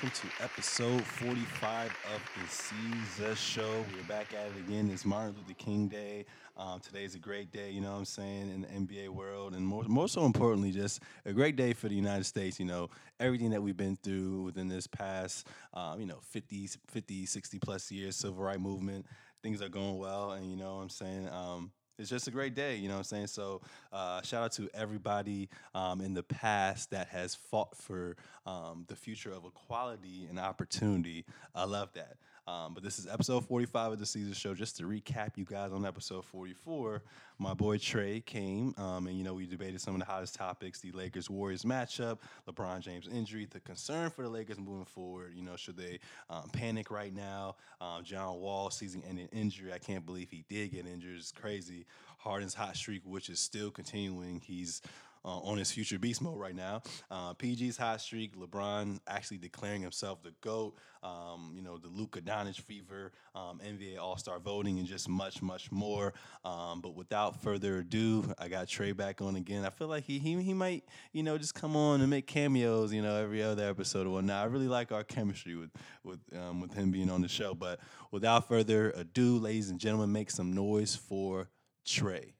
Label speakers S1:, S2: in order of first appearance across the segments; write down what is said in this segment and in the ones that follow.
S1: welcome to episode 45 of the Seezus Show. We're back at it again. It's Martin Luther King Day. Um, today's a great day, you know what I'm saying, in the NBA world, and more, more so importantly, just a great day for the United States. You know, everything that we've been through within this past, um, you know, 50, 50, 60 plus years, civil rights movement, things are going well, and you know what I'm saying. Um, it's just a great day, you know what I'm saying? So, uh, shout out to everybody um, in the past that has fought for um, the future of equality and opportunity. I love that. Um, but this is episode 45 of the Seezus Show. Just to recap you guys on episode 44, my boy Tre came, um, and you know we debated some of the hottest topics: the Lakers Warriors matchup, LeBron James injury, the concern for the Lakers moving forward. You know, should they um, panic right now? Um, John Wall season-ending injury. I can't believe he did get injured. It's crazy. Harden's hot streak, which is still continuing. He's uh, on his future beast mode right now. Uh, PG's hot streak, LeBron actually declaring himself the GOAT, um, you know, the Luka Doncic fever, um, NBA All Star voting, and just much, much more. Um, but without further ado, I got Tre back on again. I feel like he, he, he might, you know, just come on and make cameos, you know, every other episode or whatnot. I really like our chemistry with, with, um, with him being on the show. But without further ado, ladies and gentlemen, make some noise for Tre.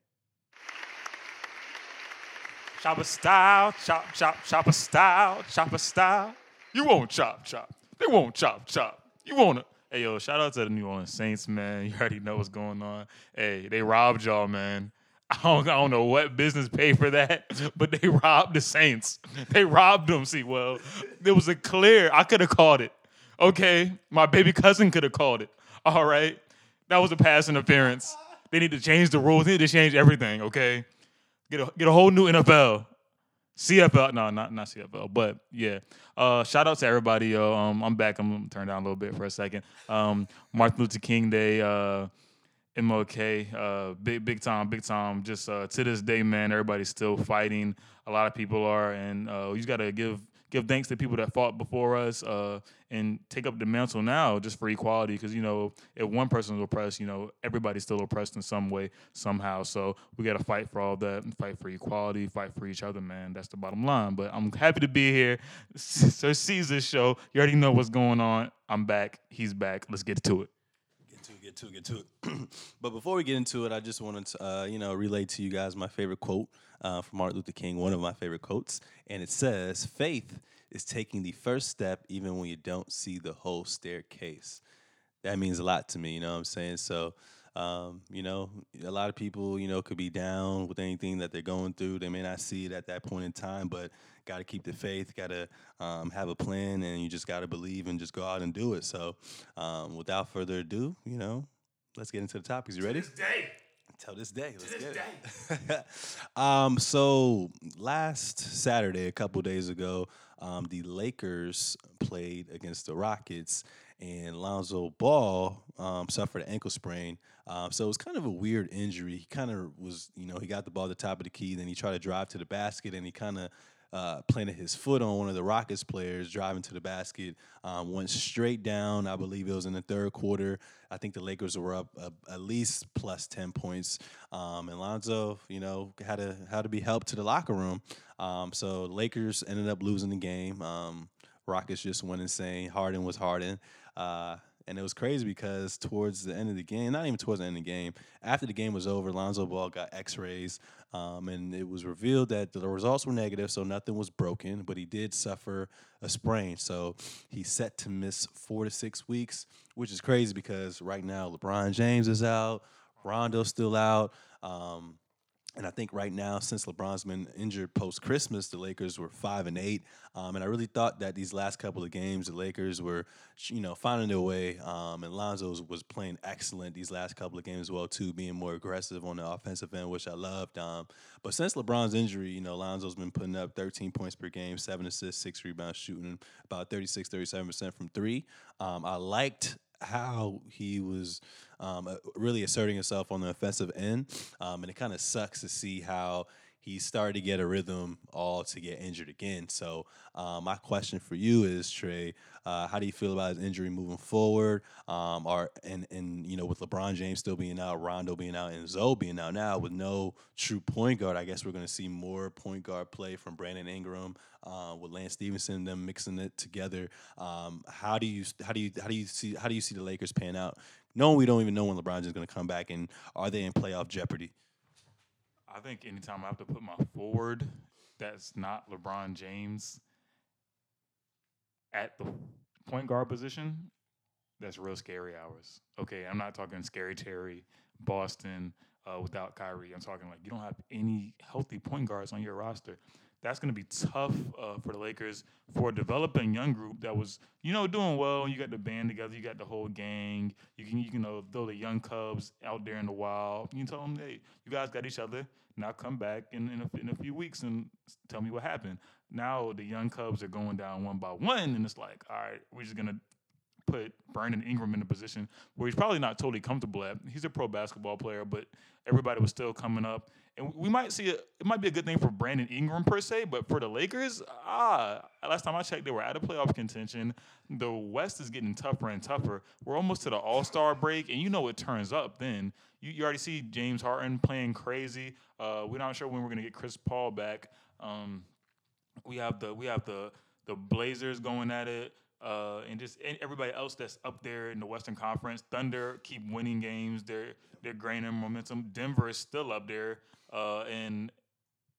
S2: Chopper style, chop, chop, chopper style, chopper style. You won't chop, chop. They won't chop, chop. You wanna. Hey, yo, shout out to the New Orleans Saints, man. You already know what's going on. Hey, they robbed y'all, man. I don't, I don't know what business paid for that, but they robbed the Saints. They robbed them. See, well, there was a clear. I could have called it. Okay, my baby cousin could have called it. All right, that was a pass interference. They need to change the rules. They need to change everything. Okay, get a get a whole new NFL, CFL. No, not not CFL, but yeah. Uh, shout out to everybody. Yo, um, I'm back. I'm gonna turn down a little bit for a second. Um, Martin Luther King Day. Uh, MLK, uh, big big time, big time. Just uh, to this day, man, everybody's still fighting. A lot of people are, and uh, you just gotta give give thanks to people that fought before us uh, and take up the mantle now just for equality. Because you know, if one person's oppressed, you know, everybody's still oppressed in some way, somehow. So we got to fight for all that and fight for equality, fight for each other, man. That's the bottom line. But I'm happy to be here. Sir Seezus show. You already know what's going on. I'm back. He's back. Let's get to it.
S1: To it, get to it. but before we get into it, I just wanted to, uh, you know, relay to you guys my favorite quote uh, from Martin Luther King, one of my favorite quotes, and it says, "Faith is taking the first step even when you don't see the whole staircase." That means a lot to me. You know what I'm saying? So. Um, you know, a lot of people, you know, could be down with anything that they're going through. They may not see it at that point in time, but got to keep the faith, got to um, have a plan, and you just got to believe and just go out and do it. So, um, without further ado, you know, let's get into the topics. You ready?
S2: Day.
S1: Till this day. Let's
S2: this
S1: get it. um, so last Saturday, a couple days ago, um, the Lakers played against the Rockets, and Lonzo Ball um, suffered an ankle sprain. Um, so it was kind of a weird injury. He kind of was, you know, he got the ball at the top of the key, then he tried to drive to the basket, and he kind of uh, planted his foot on one of the Rockets players driving to the basket. Um, went straight down. I believe it was in the third quarter. I think the Lakers were up uh, at least plus ten points. Um, and Lonzo, you know, had to had to be helped to the locker room. Um, so Lakers ended up losing the game. Um, Rockets just went insane. Harden was Harden. Uh, and it was crazy because towards the end of the game, not even towards the end of the game, after the game was over, Lonzo Ball got X-rays, um, and it was revealed that the results were negative, so nothing was broken, but he did suffer a sprain, so he's set to miss four to six weeks, which is crazy because right now LeBron James is out, Rondo's still out. Um, and I think right now, since LeBron's been injured post Christmas, the Lakers were five and eight. Um, and I really thought that these last couple of games, the Lakers were, you know, finding their way. Um, and Lonzo was playing excellent these last couple of games as well too, being more aggressive on the offensive end, which I loved. Um, but since LeBron's injury, you know, Lonzo's been putting up 13 points per game, seven assists, six rebounds, shooting about 36, 37 percent from three. Um, I liked how he was um, uh, really asserting himself on the offensive end, um, and it kind of sucks to see how he started to get a rhythm all to get injured again. So um, my question for you is Tre, uh, how do you feel about his injury moving forward? Um, are and and you know with LeBron James still being out, Rondo being out, and Zo being out now with no true point guard, I guess we're going to see more point guard play from Brandon Ingram uh, with Lance Stephenson, them mixing it together. Um, how do you how do you how do you see how do you see the Lakers pan out? Knowing we don't even know when LeBron James is going to come back, and are they in playoff jeopardy?
S2: I think anytime I have to put my forward that's not LeBron James at the point guard position, that's real scary hours. Okay, I'm not talking scary Terry, Boston uh, without Kyrie. I'm talking like you don't have any healthy point guards on your roster that's going to be tough uh, for the Lakers for a developing young group that was, you know, doing well. You got the band together, you got the whole gang. You can, you can know, throw the young Cubs out there in the wild. You tell them, hey, you guys got each other. Now come back in, in, a, in a few weeks and tell me what happened. Now the young Cubs are going down one by one, and it's like, all right, we're just gonna put Brandon Ingram in a position where he's probably not totally comfortable at. He's a pro basketball player, but everybody was still coming up. And we might see a, it might be a good thing for Brandon Ingram per se, but for the Lakers, ah, last time I checked, they were out of playoff contention. The West is getting tougher and tougher. We're almost to the All Star break, and you know it turns up then. You, you already see James Harden playing crazy. Uh, we're not sure when we're gonna get Chris Paul back. Um, we have the we have the the Blazers going at it uh, and just everybody else that's up there in the Western Conference. Thunder keep winning games. They're they're gaining momentum. Denver is still up there, uh, and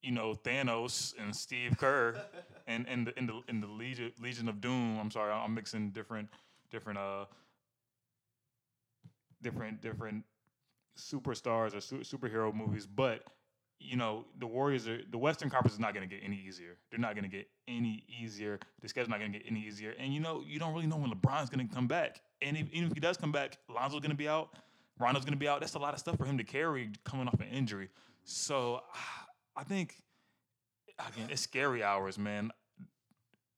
S2: you know Thanos and Steve Kerr and and the in the in the Legion Legion of Doom. I'm sorry, I'm mixing different different uh different different superstars or su- superhero movies, but you know, the Warriors are the Western Conference is not going to get any easier. They're not going to get any easier. The schedule's not going to get any easier. And you know, you don't really know when LeBron's going to come back. And if, even if he does come back, Lonzo's going to be out. Rondo's going to be out. That's a lot of stuff for him to carry coming off an injury. So I think again, it's scary hours, man.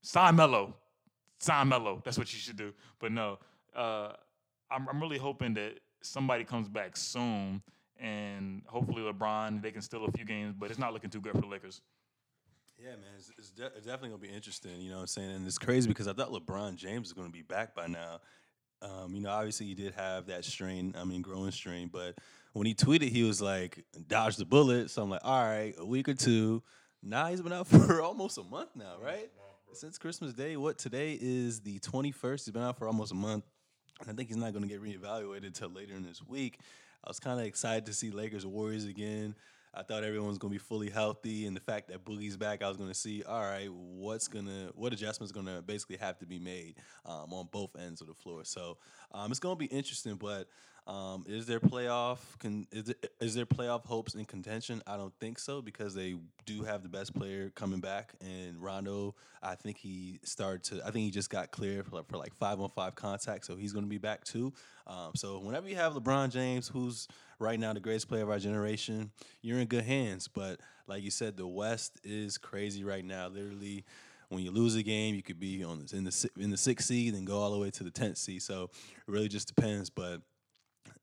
S2: Sign Melo, sign Melo. That's what you should do. But no, uh, I'm, I'm really hoping that somebody comes back soon and hopefully LeBron they can steal a few games, but it's not looking too good for the Lakers.
S1: Yeah, man, it's, it's, de- definitely gonna be interesting. You know what I'm saying? And it's crazy because I thought LeBron James was gonna be back by now. Um, you know, obviously he did have that strain. I mean, groin strain, but when he tweeted, he was like, "Dodge the bullet." So I'm like, "All right, a week or two. Now he's been out for almost a month now, right? Since Christmas Day. What today is the 21st. He's been out for almost a month. And I think he's not going to get reevaluated until later in this week. I was kind of excited to see Lakers Warriors again. I thought everyone was gonna be fully healthy, and the fact that Boogie's back, I was gonna see, all right, what's gonna, what adjustments gonna basically have to be made um, on both ends of the floor. So um, it's gonna be interesting, but um, is there playoff? Can is there, is there playoff hopes in contention? I don't think so because they do have the best player coming back, and Rondo. I think he started to. I think he just got cleared for like, for like five on five contact, so he's going to be back too. Um, so whenever you have LeBron James, who's right now the greatest player of our generation, you're in good hands. But like you said, the West is crazy right now. Literally when you lose a game, you could be on in the in the sixth seed and go all the way to the tenth seed. So it really just depends. But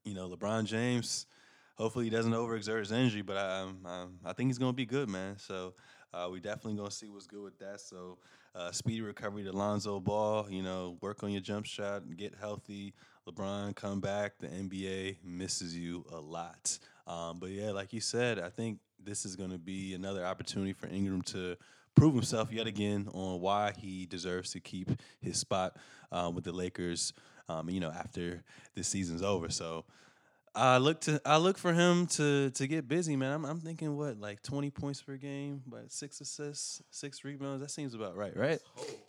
S1: you know, LeBron James, hopefully he doesn't overexert his injury, but I, I, I think he's going to be good, man. So uh, we definitely going to see what's good with that. So uh, speedy recovery to Lonzo Ball. You know, work on your jump shot, and get healthy. LeBron, come back. The NBA misses you a lot. Um, but yeah, like you said, I think this is going to be another opportunity for Ingram to prove himself yet again on why he deserves to keep his spot um, with the Lakers um, you know, after this season's over. So I look to I look for him to to get busy, man. I'm, I'm thinking what like 20 points per game, but six assists, six rebounds. That seems about right, right?
S2: Let's hope.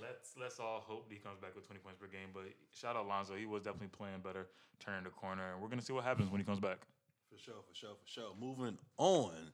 S2: Let's let's all hope he comes back with 20 points per game. But shout out Lonzo, he was definitely playing better, turning the corner, and we're gonna see what happens when he comes back.
S1: For sure, for sure, for sure. Moving on.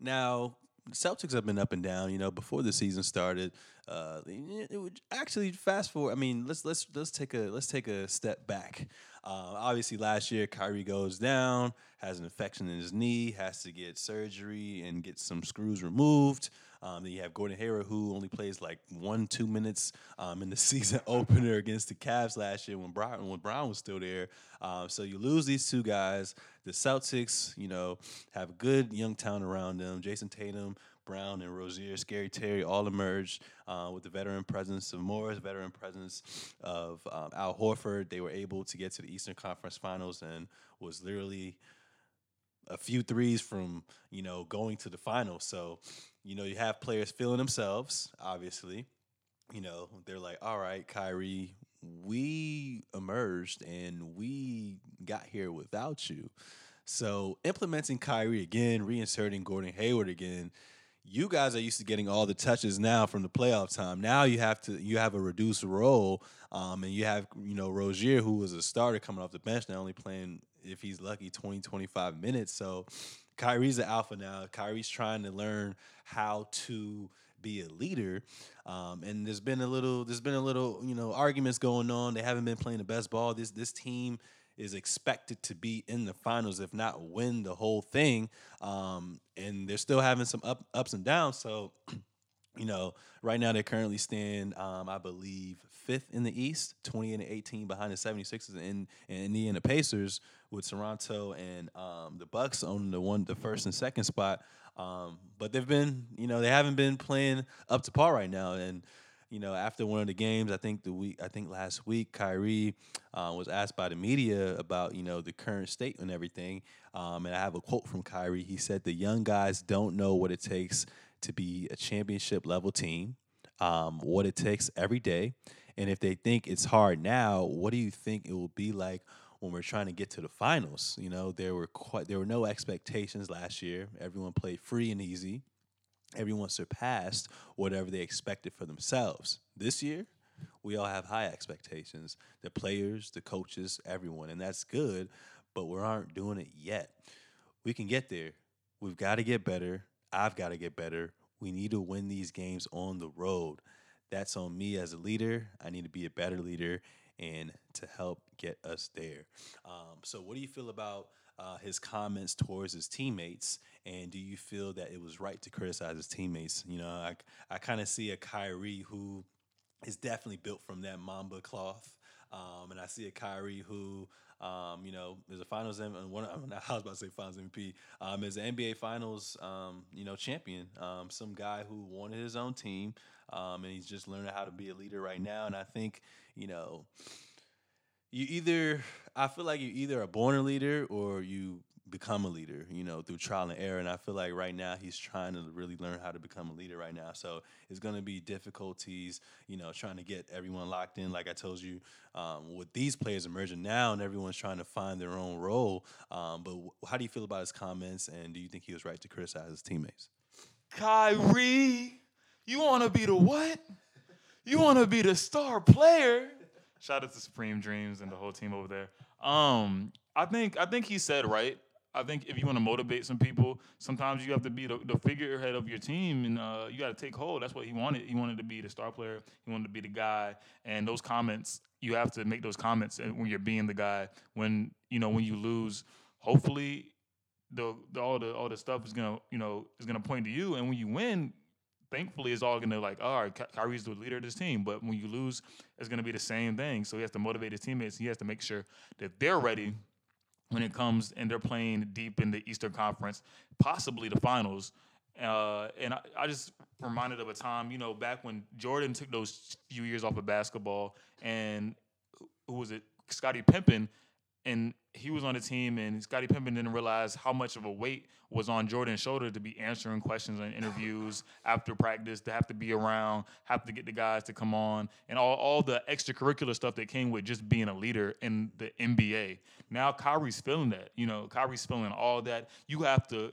S1: Now, Celtics have been up and down. You know, before the season started, Uh, it would actually fast forward. I mean, let's let's let's take a let's take a step back. Uh, obviously, last year Kyrie goes down, has an infection in his knee, has to get surgery and get some screws removed. Um, then you have Gordon Hayward, who only plays like one, two minutes um, in the season opener against the Cavs last year when Brown when Brown was still there. Um, so you lose these two guys. The Celtics, you know, have good young talent around them. Jayson Tatum, Brown, and Rozier, Scary Terry all emerged uh, with the veteran presence of Morris, veteran presence of um, Al Horford. They were able to get to the Eastern Conference Finals and was literally a few threes from you know going to the finals. So you know you have players feeling themselves. Obviously, you know they're like, all right, Kyrie, we emerged and we got here without you. So implementing Kyrie again, reinserting Gordon Hayward again. You guys are used to getting all the touches now from the playoff time. Now you have to you have a reduced role, um, and you have you know Rozier who was a starter coming off the bench now only playing if he's lucky 20 25 minutes. So Kyrie's the alpha now. Kyrie's trying to learn how to be a leader. Um, and there's been a little there's been a little, you know, arguments going on. They haven't been playing the best ball. This this team is expected to be in the finals, if not win the whole thing. Um, and they're still having some up, ups and downs. So, you know, right now they currently stand, um, I believe, fifth in the East, 20 and 18 behind the 76ers and, and Indiana Pacers, with Toronto and um, the Bucks on the one, the first and second spot. Um, but they've been, you know, they haven't been playing up to par right now. And you know, after one of the games, I think the week, I think last week, Kyrie uh, was asked by the media about you know the current state and everything. Um, and I have a quote from Kyrie. He said, "The young guys don't know what it takes to be a championship level team, um, what it takes every day, and if they think it's hard now, what do you think it will be like?" When we're trying to get to the finals, you know there were quite there were no expectations last year. Everyone played free and easy everyone surpassed whatever they expected for themselves. This year, we all have high expectations the players, the coaches, everyone, and that's good, but we aren't doing it yet. We can get there. We've got to get better. I've got to get better. We need to win these games on the road. That's on me as a leader. I need to be a better leader and to help get us there. Um, so, what do you feel about uh, his comments towards his teammates? And do you feel that it was right to criticize his teammates? You know, I, I kind of see a Kyrie who is definitely built from that Mamba cloth. Um, and I see a Kyrie who, um, you know, is a Finals MVP. One, I was about to say Finals MVP. Um, is an NBA Finals, um, you know, champion. Um, some guy who wanted his own team, um, and he's just learning how to be a leader right now. And I think, you know, you either I feel like you either are born a leader or you become a leader, you know, through trial and error. And I feel like right now he's trying to really learn how to become a leader right now. So it's going to be difficulties, you know, trying to get everyone locked in. Like I told you, um, with these players emerging now and everyone's trying to find their own role. Um, but w- how do you feel about his comments? And do you think he was right to criticize his teammates?
S2: Kyrie, you want to be the what? You want to be the star player? Shout out to Supreme Dreams and the whole team over there. Um, I think I think he said right. I think if you want to motivate some people, sometimes you have to be the, the figurehead of your team, and uh, you got to take hold. That's what he wanted. He wanted to be the star player. He wanted to be the guy. And those comments, you have to make those comments when you're being the guy. When you know when you lose, hopefully, the, the all the all the stuff is gonna you know is gonna point to you. And when you win, thankfully, it's all gonna like, all right, Ky- Kyrie's the leader of this team. But when you lose, it's gonna be the same thing. So he has to motivate his teammates. He has to make sure that they're ready when it comes and they're playing deep in the Eastern Conference, possibly the finals. Uh, and I, I just reminded of a time, you know, back when Jordan took those few years off of basketball, and who was it? Scottie Pippen, and he was on the team, and Scottie Pippen didn't realize how much of a weight was on Jordan's shoulder to be answering questions in interviews after practice, to have to be around, have to get the guys to come on, and all, all the extracurricular stuff that came with just being a leader in the NBA. Now Kyrie's feeling that. You know, Kyrie's feeling all that. You have to,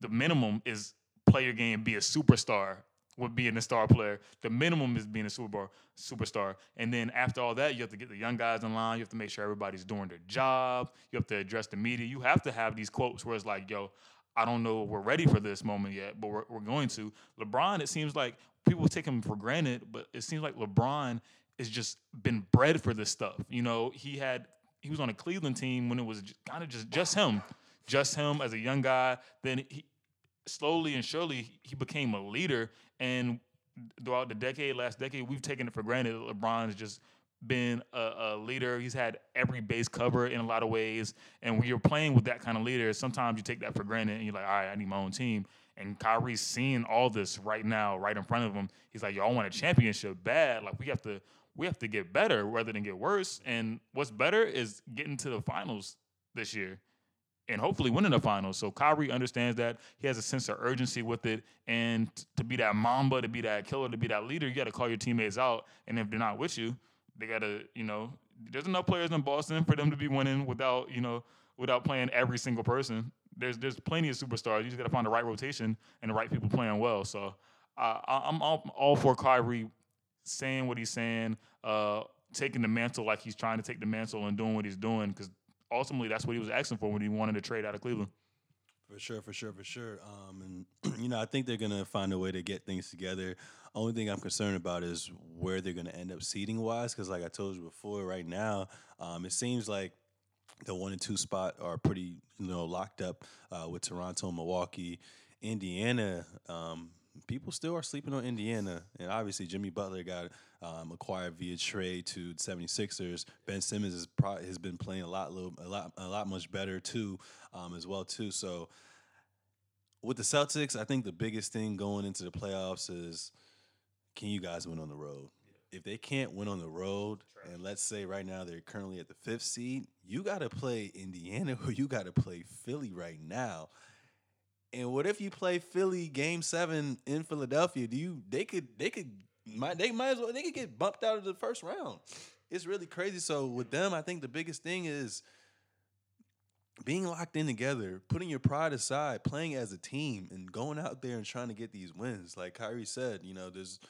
S2: the minimum is play your game, be a superstar with being a star player. The minimum is being a super superstar. And then after all that, you have to get the young guys in line. You have to make sure everybody's doing their job. You have to address the media. You have to have these quotes where it's like, yo, I don't know we're ready for this moment yet, but we're, we're going to. LeBron, it seems like people take him for granted, but it seems like LeBron has just been bred for this stuff. You know, he had he was on a Cleveland team when it was kind of just just him, just him as a young guy. Then he slowly and surely he became a leader, and throughout the decade, last decade, we've taken it for granted LeBron's just been a, a, leader. He's had every base cover in a lot of ways. And when you're playing with that kind of leader, sometimes you take that for granted and you're like, all right, I need my own team. And Kyrie's seeing all this right now, right in front of him. He's like, y'all want a championship bad. Like we have to we have to get better rather than get worse. And what's better is getting to the finals this year and hopefully winning the finals. So Kyrie understands that. He has a sense of urgency with it. And to be that Mamba, to be that killer, to be that leader, you got to call your teammates out. And if they're not with you, they got to, you know, there's enough players in Boston for them to be winning without, you know, without playing every single person. There's there's plenty of superstars. You just got to find the right rotation and the right people playing well. So uh, I'm all, all for Kyrie saying what he's saying, uh, taking the mantle like he's trying to take the mantle and doing what he's doing because ultimately that's what he was asking for when he wanted to trade out of Cleveland.
S1: For sure, for sure, for sure. Um, and you know, I think they're gonna find a way to get things together. Only thing I'm concerned about is where they're gonna end up seating wise, because like I told you before, right now, um, it seems like the one and two spot are pretty, you know, locked up uh, with Toronto Milwaukee. Indiana, um, people still are sleeping on Indiana. And obviously, Jimmy Butler got um, acquired via trade to the 76ers. Ben Simmons is pro- has been playing a lot, little, a lot, a lot much better too, um, as well too. So with the Celtics, I think the biggest thing going into the playoffs is can you guys win on the road? If they can't win on the road, and let's say right now they're currently at the fifth seed, you got to play Indiana or you got to play Philly right now. And what if you play Philly game seven in Philadelphia? Do you they could they could might they might as well they could get bumped out of the first round. It's really crazy. So with them, I think the biggest thing is being locked in together, putting your pride aside, playing as a team, and going out there and trying to get these wins. Like Kyrie said, you know, there's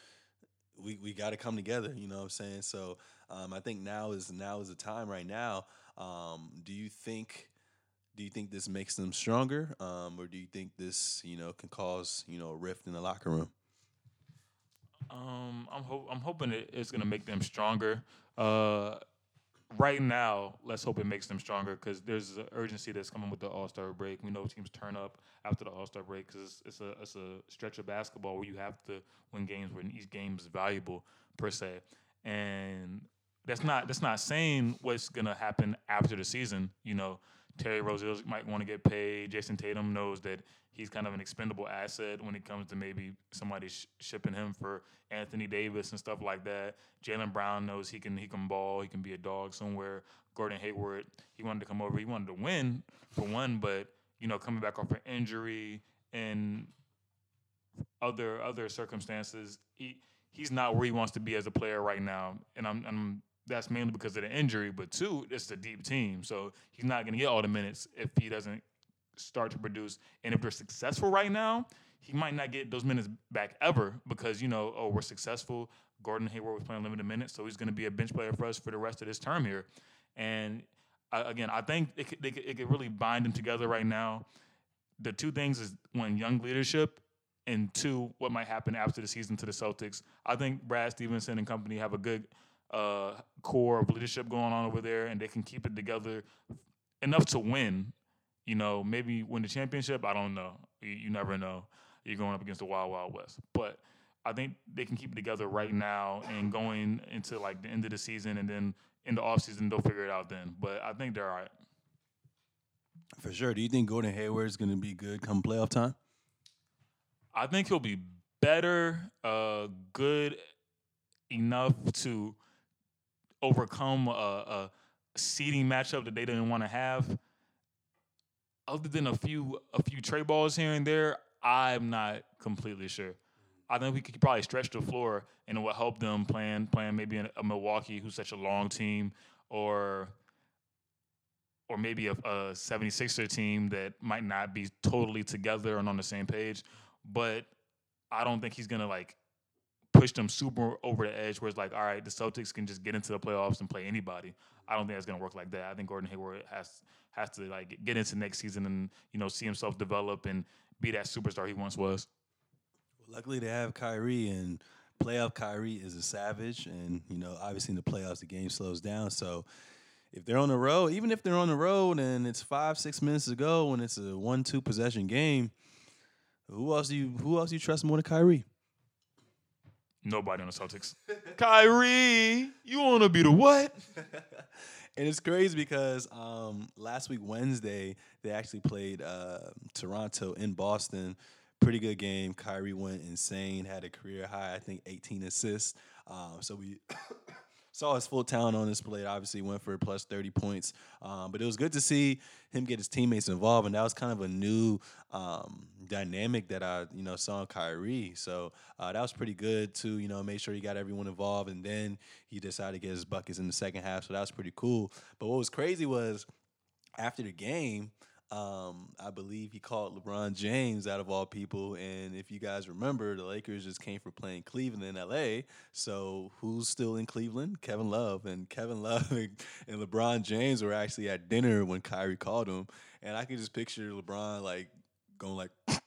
S1: we we got to come together. You know what I'm saying? So um, I think now is now is the time right now. Um, do you think? Do you think this makes them stronger, um, or do you think this, you know, can cause you know a rift in the locker room?
S2: Um, I'm ho- I'm hoping it, it's gonna make them stronger. Uh, right now, let's hope it makes them stronger because there's an urgency that's coming with the All Star break. We know teams turn up after the All Star break because it's, it's, a it's a stretch of basketball where you have to win games where each game is valuable per se, and that's not that's not saying what's gonna happen after the season. You know, Terry Rozier might want to get paid. Jayson Tatum knows that he's kind of an expendable asset when it comes to maybe somebody sh- shipping him for Anthony Davis and stuff like that. Jaylen Brown knows he can he can ball. He can be a dog somewhere. Gordon Hayward, he wanted to come over. He wanted to win for one, but you know, coming back off an injury and other other circumstances, he he's not where he wants to be as a player right now. And I'm, I'm that's mainly because of the injury, but two, it's a deep team. So he's not going to get all the minutes if he doesn't start to produce. And if they're successful right now, he might not get those minutes back ever because, you know, oh, we're successful. Gordon Hayward was playing limited minutes, so he's going to be a bench player for us for the rest of this term here. And uh, again, I think it could, it could really bind them together right now. The two things is one, young leadership, and two, what might happen after the season to the Celtics. I think Brad Stevenson and company have a good uh, core of leadership going on over there, and they can keep it together enough to win. You know, maybe win the championship. I don't know. You, you never know. You're going up against the Wild Wild West, but I think they can keep it together right now and going into like the end of the season, and then in the offseason they'll figure it out then. But I think they're all right.
S1: For sure. Do you think Gordon Hayward is going to be good come playoff time?
S2: I think he'll be better, uh, good enough to overcome a, a seeding matchup that they didn't want to have. Other than a few a few trade balls here and there, I'm not completely sure. I think we could probably stretch the floor and it would help them plan plan maybe in a Milwaukee who's such a long team or or maybe a, a 76er team that might not be totally together and on the same page. But I don't think he's gonna like push them super over the edge where it's like, all right, the Celtics can just get into the playoffs and play anybody. I don't think that's gonna work like that. I think Gordon Hayward has has to like get into next season and you know see himself develop and be that superstar he once was.
S1: Well, luckily they have Kyrie and playoff Kyrie is a savage, and you know obviously in the playoffs the game slows down. So if they're on the road, even if they're on the road and it's five six minutes to go and it's a one two possession game, who else do you who else do you trust more than Kyrie?
S2: Nobody on the Celtics. Kyrie, you want to be the what?
S1: and it's crazy because um, last week Wednesday they actually played uh, Toronto in Boston. Pretty good game. Kyrie went insane, had a career high, I think 18 assists. Um, so we saw his full talent on this display. Obviously, went for plus 30 points. Um, but it was good to see him get his teammates involved, and that was kind of a new um, dynamic that I, you know, saw in Kyrie. So uh, that was pretty good to, you know, make sure he got everyone involved, and then he decided to get his buckets in the second half. So that was pretty cool. But what was crazy was after the game. Um, I believe he called LeBron James out of all people. And if you guys remember, the Lakers just came for playing Cleveland in LA. So who's still in Cleveland? Kevin Love. And Kevin Love and, and LeBron James were actually at dinner when Kyrie called him. And I can just picture LeBron like going like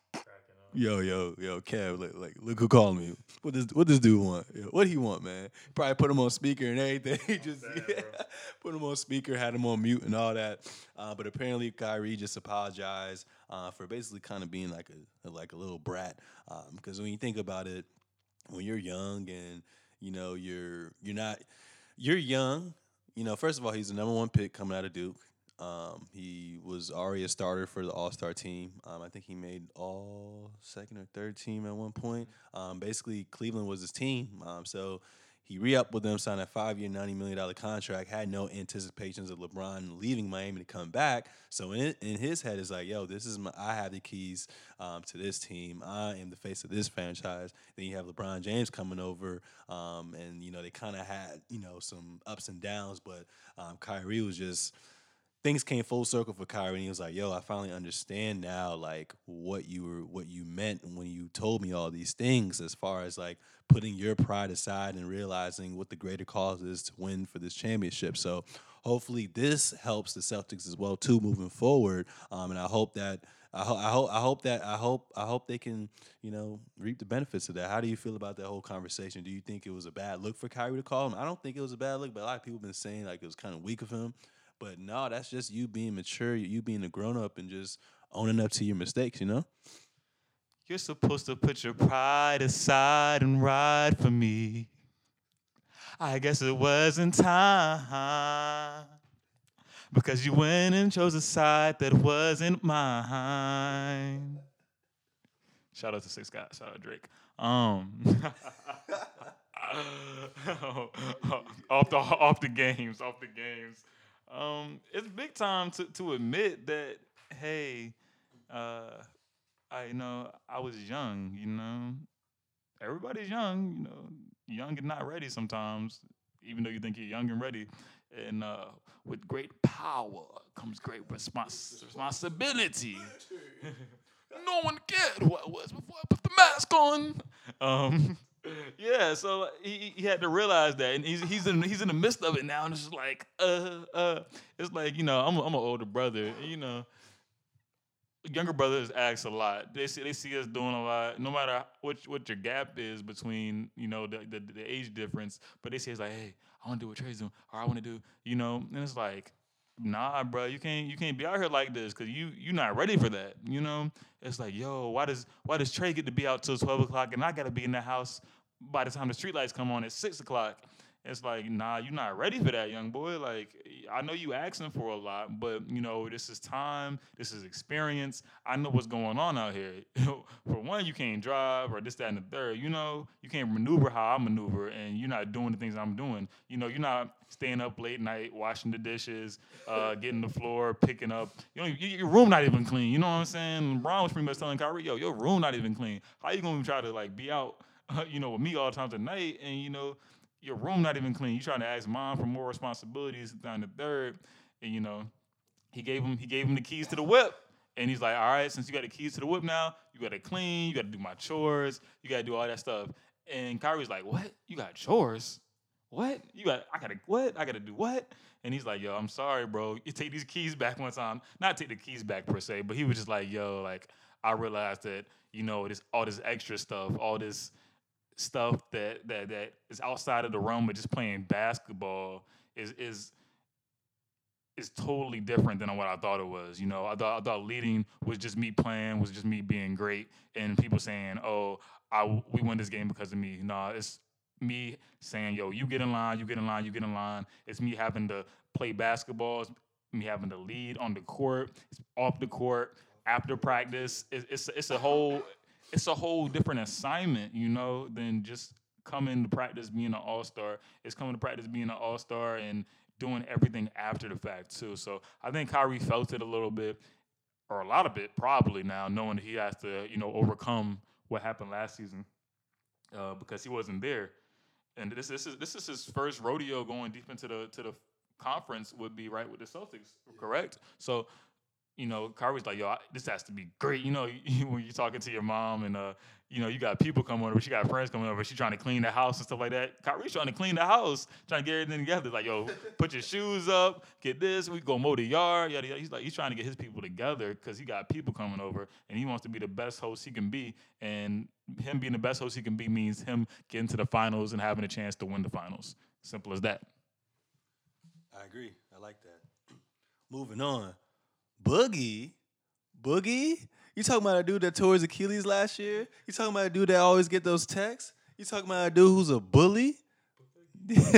S1: yo, yo, yo, Kev, like, like look who called me. What does what this dude want? What he want, man? Probably put him on speaker and everything. He just yeah, put him on speaker, had him on mute and all that. Uh, but apparently Kyrie just apologized uh, for basically kind of being like a like a little brat. Because um, when you think about it, when you're young and you know you're you're not you're young. You know, first of all, he's the number one pick coming out of Duke. Um, he was already a starter for the All Star team. Um, I think he made all second or third team at one point. Um, basically, Cleveland was his team. Um, so he re upped with them, signed a five year, $90 million contract, had no anticipations of LeBron leaving Miami to come back. So in, in his head, it's like, yo, this is my, I have the keys um, to this team. I am the face of this franchise. Then you have LeBron James coming over, um, and, you know, they kind of had, you know, some ups and downs, but Kyrie was just things came full circle for Kyrie. And he was like, "Yo, I finally understand now, like what you were, what you meant when you told me all these things, as far as like putting your pride aside and realizing what the greater cause is to win for this championship." So, hopefully, this helps the Celtics as well too moving forward. Um, and I hope that. I, ho- I hope I hope that I hope I hope they can you know reap the benefits of that. How do you feel about that whole conversation? Do you think it was a bad look for Kyrie to call him? I don't think it was a bad look, but a lot of people have been saying like it was kind of weak of him. But no, that's just you being mature, you being a grown up, and just owning up to your mistakes. You know.
S2: You're supposed to put your pride aside and ride for me. I guess it wasn't time because you went and chose a side that wasn't mine. Shout out to Six Guys. Shout out Drake. Um, off the off the games, off the games. Um, it's big time to, to admit that, hey, uh, I you know I was young. You know, everybody's young. You know, young and not ready sometimes, even though you think you're young and ready. And uh, with great power comes great respons- responsibility. no one cared who I was before I put the mask on. Um, yeah, so he, he had to realize that, and he's he's in he's in the midst of it now, and it's like uh uh, it's like you know I'm I'm an older brother, you know, younger brothers ask a lot. They see they see us doing a lot, no matter what what your gap is between you know the the, the age difference, but they say it's like hey I want to do what Tre's doing, or I want to do you know, and it's like nah, bro, you can't you can't be out here like this because you you're not ready for that. You know, it's like yo, why does why does Tre get to be out till twelve o'clock and I got to be in the house by the time the streetlights come on at six o'clock? It's like, nah, you're not ready for that, young boy. Like, I know you asking for a lot, but you know, this is time, this is experience. I know what's going on out here. for one, you can't drive or this, that, and the third. You know, you can't maneuver how I maneuver, and you're not doing the things I'm doing. You know, you're not staying up late night, washing the dishes, uh, getting the floor, picking up. You know, your room not even clean. You know what I'm saying? Brown was pretty much telling Kyrie, yo, your room not even clean. How you gonna try to like be out? You know, with me all the times at night, and you know, your room not even clean. You trying to ask mom for more responsibilities down the third, and you know, he gave him he gave him the keys to the whip. And he's like, all right, since you got the keys to the whip now, you got to clean, you got to do my chores, you got to do all that stuff. And Kyrie's like, what? You got chores? What? You got? I gotta what? I gotta do what? And he's like, yo, I'm sorry, bro. You take these keys back one time. Not take the keys back per se, but he was just like, yo, like I realized that you know this all this extra stuff, all this stuff that that that is outside of the realm of just playing basketball is is is totally different than what I thought it was. You know, I thought I thought leading was just me playing, was just me being great, and people saying, "Oh, I we won this game because of me." No, it's me saying, "Yo, you get in line, you get in line, you get in line." It's me having to play basketball. It's me having to lead on the court, it's off the court, after practice. It's it's, it's a whole it's a whole different assignment, you know, than just coming to practice being an all star. It's coming to practice being an all star and doing everything after the fact too. So I think Kyrie felt it a little bit, or a lot of it probably now, knowing that he has to you know overcome what happened last season uh, because he wasn't there. And this this is this is his first rodeo going deep into the to the conference would be right with the Celtics, correct? So you know, Kyrie's like, yo, I, this has to be great. You know, when you're talking to your mom and, uh, you know, you got people coming over, she got friends coming over, she trying to clean the house and stuff like that. Kyrie's trying to clean the house, trying to get everything together. Like, yo, put your shoes up, get this, we go mow the yard. Yada, yada. He's like, he's trying to get his people together because he got people coming over and he wants to be the best host he can be. And him being the best host he can be means him getting to the finals and having a chance to win the finals. Simple as that.
S1: I agree. I like that. Moving on. Boogie, Boogie. You talking about a dude that tore his Achilles last year? You talking about a dude that always get those texts? You talking about a dude who's a bully?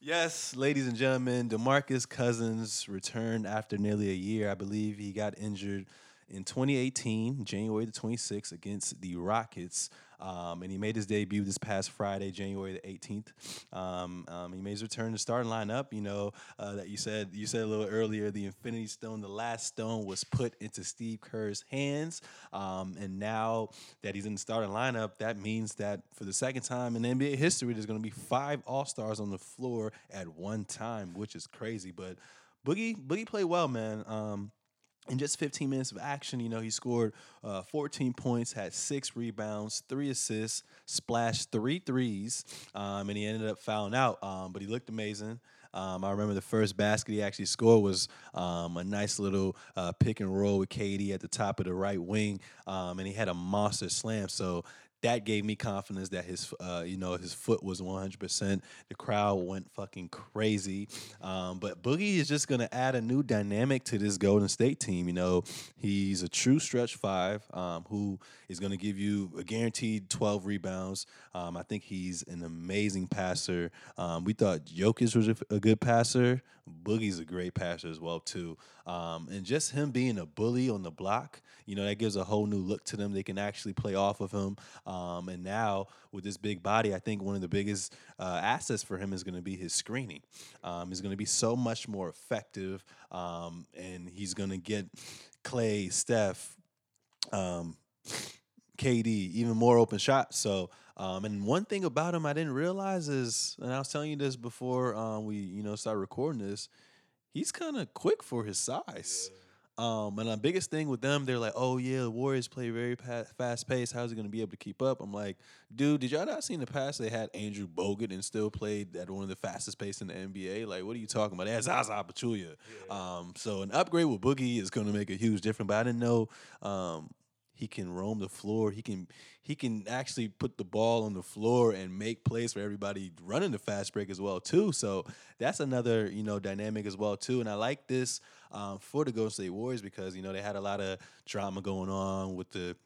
S1: yes, ladies and gentlemen, DeMarcus Cousins returned after nearly a year. I believe he got injured in 2018, January the 26th, against the Rockets. Um, and he made his debut this past Friday, January the 18th. Um, um, he made his return to starting lineup. You know uh, that you said you said a little earlier, the Infinity Stone, the last stone was put into Steve Kerr's hands, um, and now that he's in the starting lineup, that means that for the second time in NBA history, there's going to be five All Stars on the floor at one time, which is crazy. But Boogie Boogie played well, man. Um, in just 15 minutes of action, you know, he scored uh, 14 points, had six rebounds, three assists, splashed three threes, um, and he ended up fouling out. Um, but he looked amazing. Um, I remember the first basket he actually scored was um, a nice little uh, pick and roll with KD at the top of the right wing, um, and he had a monster slam. So that gave me confidence that his uh, you know his foot was 100% the crowd went fucking crazy. Um, but boogie is just going to add a new dynamic to this golden state team you know? He's a true stretch five um, who is going to give you a guaranteed 12 rebounds. Um, i think he's an amazing passer. Um, we thought Jokic was a good passer boogie's a great passer as well too. Um, and just him being a bully on the block you know that gives a whole new look to them. They can actually play off of him. Um, and now with this big body, I think one of the biggest uh, assets for him is going to be his screening. Um, he's going to be so much more effective, um, and he's going to get Klay, Steph, um, KD even more open shots. So. Um, and one thing about him I didn't realize is, and I was telling you this before um, we, you know, started recording this, he's kind of quick for his size. Yeah. Um, and the biggest thing with them, they're like, oh yeah, the Warriors play very pa- fast pace. How's he gonna be able to keep up? I'm like, dude, did y'all not see in the past they had Andrew Bogut and still played at one of the fastest pace in the NBA? Like, what are you talking about? That's Zaza Pachulia. Yeah. Um, so an upgrade with Boogie is gonna make a huge difference. But I didn't know um, he can roam the floor. He can he can actually put the ball on the floor and make plays for everybody running the fast break as well too. So that's another you know dynamic as well too. And I like this um, for the Golden State Warriors because you know they had a lot of drama going on with the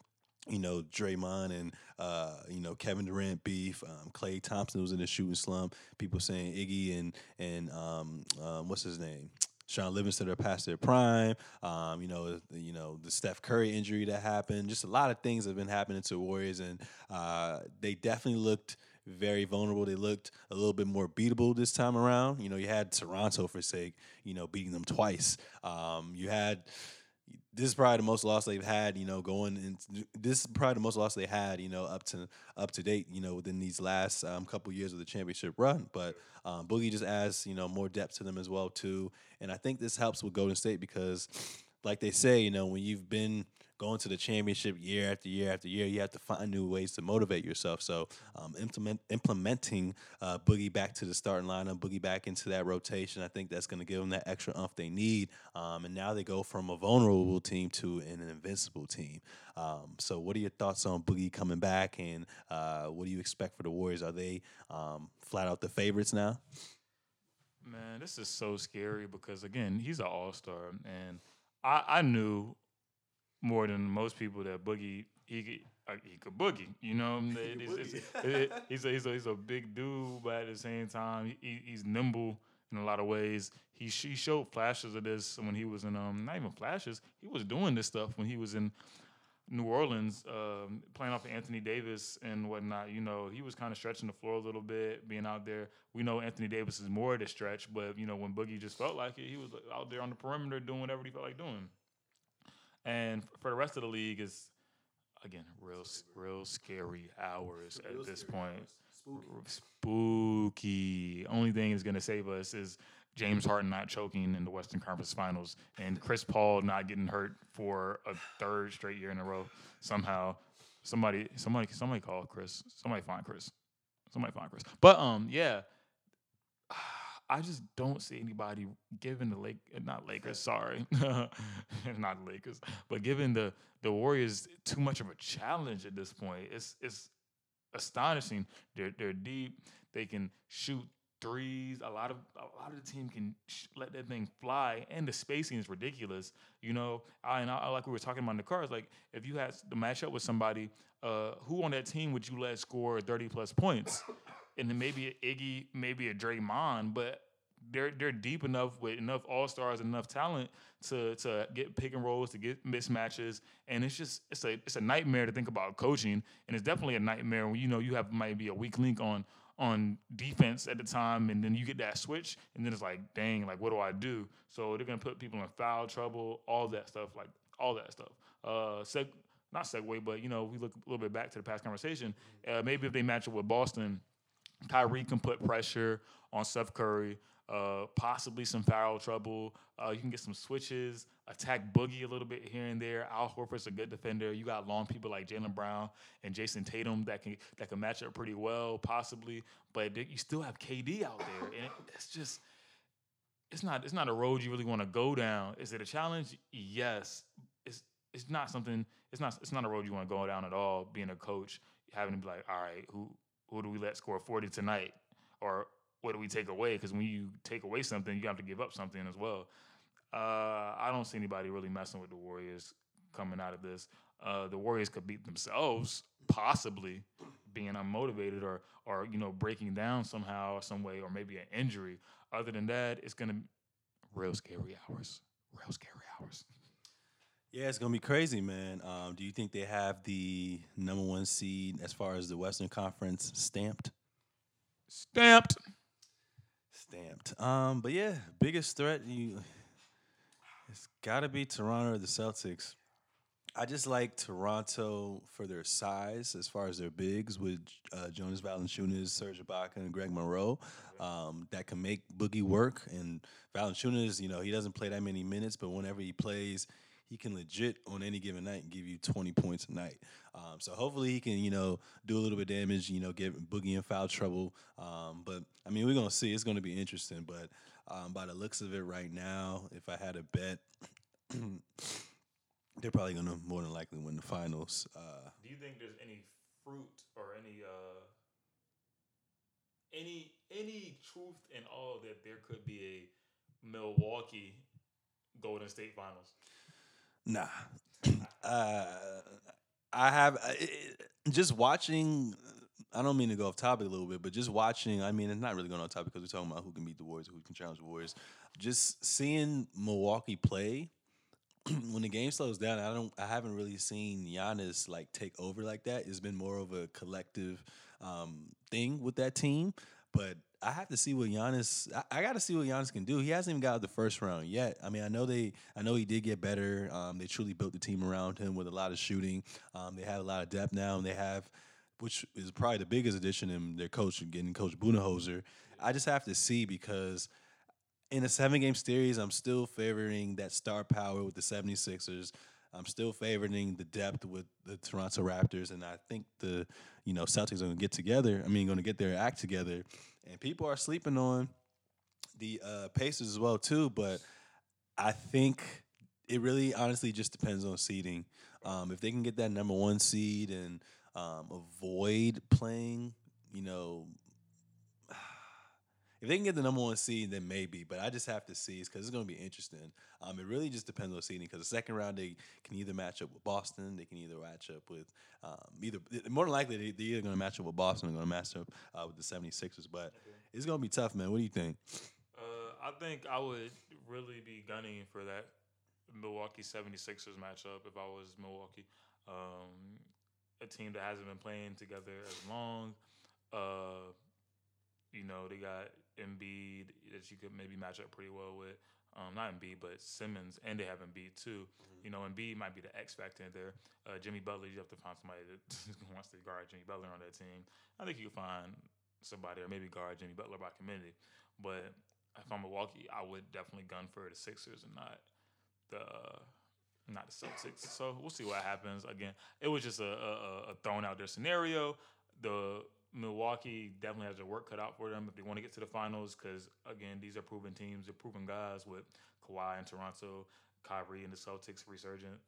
S1: you know Draymond and uh, you know Kevin Durant beef. Um, Klay Thompson was in the shooting slump. People saying Iggy and and um, um, what's his name Shaun Livingston are past their prime. Um, you know, you know the Steph Curry injury that happened. Just a lot of things have been happening to Warriors, and uh, they definitely looked very vulnerable. They looked a little bit more beatable this time around. You know, you had Toronto for sake, you know, beating them twice. Um, you had this is probably the most loss they've had, you know, going in. This is probably the most loss they had, you know, up to up to date, you know, within these last um, couple years of the championship run. But um, Boogie just adds, you know, more depth to them as well too, and I think this helps with Golden State because, like they say, you know, when you've been going to the championship year after year after year, you have to find new ways to motivate yourself. So um, implement implementing uh, Boogie back to the starting lineup, Boogie back into that rotation, I think that's going to give them that extra umph they need. Um, and now they go from a vulnerable team to an invincible team. Um, so, what are your thoughts on Boogie coming back, and uh, what do you expect for the Warriors? Are they um, flat out the favorites now?
S2: Man, this is so scary because again, he's an all star, and I, I knew more than most people that Boogie he could, uh, he could boogie. You know, it, it's, it's, he's a, he's a he's a big dude, but at the same time, he, he's nimble in a lot of ways. He he showed flashes of this when he was in um not even flashes. He was doing this stuff when he was in New Orleans, um, playing off of Anthony Davis and whatnot, you know, he was kind of stretching the floor a little bit, being out there. We know Anthony Davis is more to stretch, but you know, when Boogie just felt like it, he was out there on the perimeter doing whatever he felt like doing. And for the rest of the league, is again real, real scary hours real at this point. Spooky. Spooky. Only thing is going to save us is James Harden not choking in the Western Conference Finals, and Chris Paul not getting hurt for a third straight year in a row. Somehow, somebody, somebody, somebody call Chris. Somebody find Chris. Somebody find Chris. But um, yeah, I just don't see anybody giving the Lake, not Lakers, sorry, not Lakers, but giving the the Warriors too much of a challenge at this point. It's it's astonishing. They're they're deep. They can shoot threes. A lot of a lot of the team can sh- let that thing fly, and the spacing is ridiculous. You know, I, and I, like we were talking about in the cars. Like if you had the matchup with somebody, uh, who on that team would you let score thirty plus points? And then maybe a Iggy, maybe a Draymond, but they're they're deep enough with enough all stars, and enough talent to to get pick and rolls, to get mismatches, and it's just it's a it's a nightmare to think about coaching, and it's definitely a nightmare when you know you have maybe a weak link on on defense at the time, and then you get that switch, and then it's like, dang, like what do I do? So they're gonna put people in foul trouble, all that stuff, like all that stuff. Uh, seg- not segue, but you know, we look a little bit back to the past conversation. Uh, maybe if they match up with Boston, Kyrie can put pressure on Steph Curry. Uh, possibly some foul trouble. Uh, you can get some switches, attack Boogie a little bit here and there. Al Horford's a good defender. You got long people like Jaylen Brown and Jayson Tatum that can that can match up pretty well, possibly. But you still have KD out there, and it, it's just it's not it's not a road you really want to go down. Is it a challenge? Yes. It's it's not something. It's not it's not a road you want to go down at all. Being a coach, having to be like, all right, who who do we let score forty tonight, or what do we take away? Because when you take away something, you have to give up something as well. Uh, I don't see anybody really messing with the Warriors coming out of this. Uh, the Warriors could beat themselves, possibly being unmotivated or or you know breaking down somehow or some way, or maybe an injury. Other than that, it's gonna real scary hours. Real scary hours.
S1: Yeah, it's gonna be crazy, man. Um, do you think they have the number one seed as far as the Western Conference stamped?
S2: Stamped
S1: stamped. Um, but yeah, biggest threat you it's got to be Toronto or the Celtics. I just like Toronto for their size as far as their bigs with uh, Jonas Valanciunas, Serge Ibaka, and Greg Monroe um, that can make Boogie work. And Valanciunas, you know, he doesn't play that many minutes, but whenever he plays, he can legit on any given night give you 20 points a night. Um, so hopefully he can, you know, do a little bit of damage, you know, get Boogie in foul trouble. Um, but I mean, we're gonna see. It's gonna be interesting. But um, by the looks of it right now, if I had a bet, they're probably gonna more than likely win the finals. Uh,
S2: do you think there's any fruit or any uh, any any truth in all that there could be a Milwaukee Golden State Finals?
S1: Nah. uh, I have uh, just watching. I don't mean to go off topic a little bit, but just watching. I mean, it's not really going off topic because we're talking about who can beat the Warriors, who can challenge the Warriors. Just seeing Milwaukee play when the game slows down. I don't. I haven't really seen Giannis like take over like that. It's been more of a collective um, thing with that team. But I have to see what Giannis. I, I got to see what Giannis can do. He hasn't even got the first round yet. I mean, I know they. I know he did get better. Um, they truly built the team around him with a lot of shooting. Um, they have a lot of depth now, and they have, which is probably the biggest addition in their coach getting Coach Budenholzer. I just have to see because in a seven game series, I'm still favoring that star power with the 76ers. I'm still favoring the depth with the Toronto Raptors, and I think the you know Celtics are going to get together. I mean, going to get their act together, and people are sleeping on the uh, Pacers as well too. But I think it really, honestly, just depends on seeding. Um, if they can get that number one seed and um, avoid playing, you know, if they can get the number one seed, then maybe. But I just have to see because it's going to be interesting. Um, it really just depends on seeding because the second round they can either match up with Boston, they can either match up with um, either more than likely they, they're either going to match up with Boston or going to match up uh, with the 76ers. But it's going to be tough, man. What do you think?
S2: Uh, I think I would really be gunning for that Milwaukee 76ers matchup if I was Milwaukee. Um, a team that hasn't been playing together as long. Uh, you know, they got Embiid that you could maybe match up pretty well with. Um, not Embiid, but Simmons, and they have Embiid too. Mm-hmm. You know, Embiid might be the X factor there. Uh, Jimmy Butler, you have to find somebody that wants to guard Jimmy Butler on that team. I think you can find somebody, or maybe guard Jimmy Butler by committee. But if I'm Milwaukee, I would definitely gun for the Sixers and not the not the Celtics. So we'll see what happens. Again, it was just a, a, a thrown out there scenario. The Milwaukee definitely has their work cut out for them if they want to get to the finals. Because again, these are proven teams, they're proven guys with Kawhi in Toronto, Kyrie and the Celtics resurgent,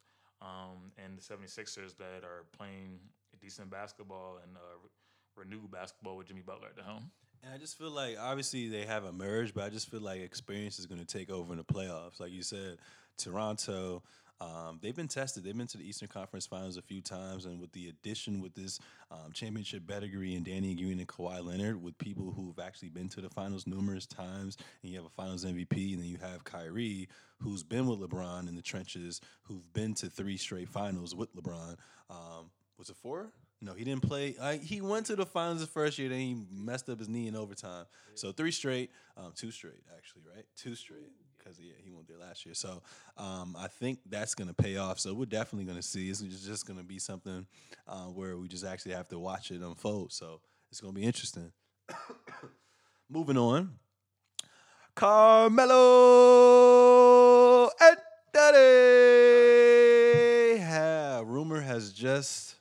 S2: um, and the 76ers that are playing decent basketball and uh, renewed basketball with Jimmy Butler at the helm.
S1: And I just feel like obviously they have emerged, but I just feel like experience is going to take over in the playoffs. Like you said, Toronto, um, they've been tested. They've been to the Eastern Conference Finals a few times, and with the addition with this um, championship pedigree and Danny Green and Kawhi Leonard, with people who've actually been to the finals numerous times, and you have a Finals MVP, and then you have Kyrie, who's been with LeBron in the trenches, who've been to three straight finals with LeBron. Um, was it four? No, he didn't play. Uh, he went to the finals the first year, then he messed up his knee in overtime. Yeah. So three straight, um, two straight actually, right? Two straight because yeah, he went there last year. So um, I think that's going to pay off. So we're definitely going to see. It's just going to be something uh, where we just actually have to watch it unfold. So it's going to be interesting. Moving on, Carmelo Anthony. Yeah, rumor has just,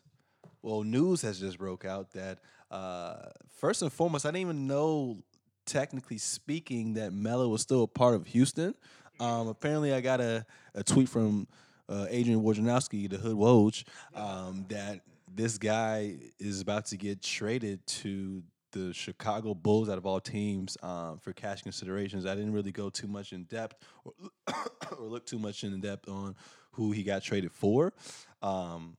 S1: well, news has just broke out that uh, first and foremost, I didn't even know technically speaking, that Melo was still a part of Houston. Um, apparently, I got a, a tweet from uh, Adrian Wojnarowski, the Hood Woj, um, that this guy is about to get traded to the Chicago Bulls out of all teams um, for cash considerations. I didn't really go too much in depth or, or look too much in depth on who he got traded for. Um,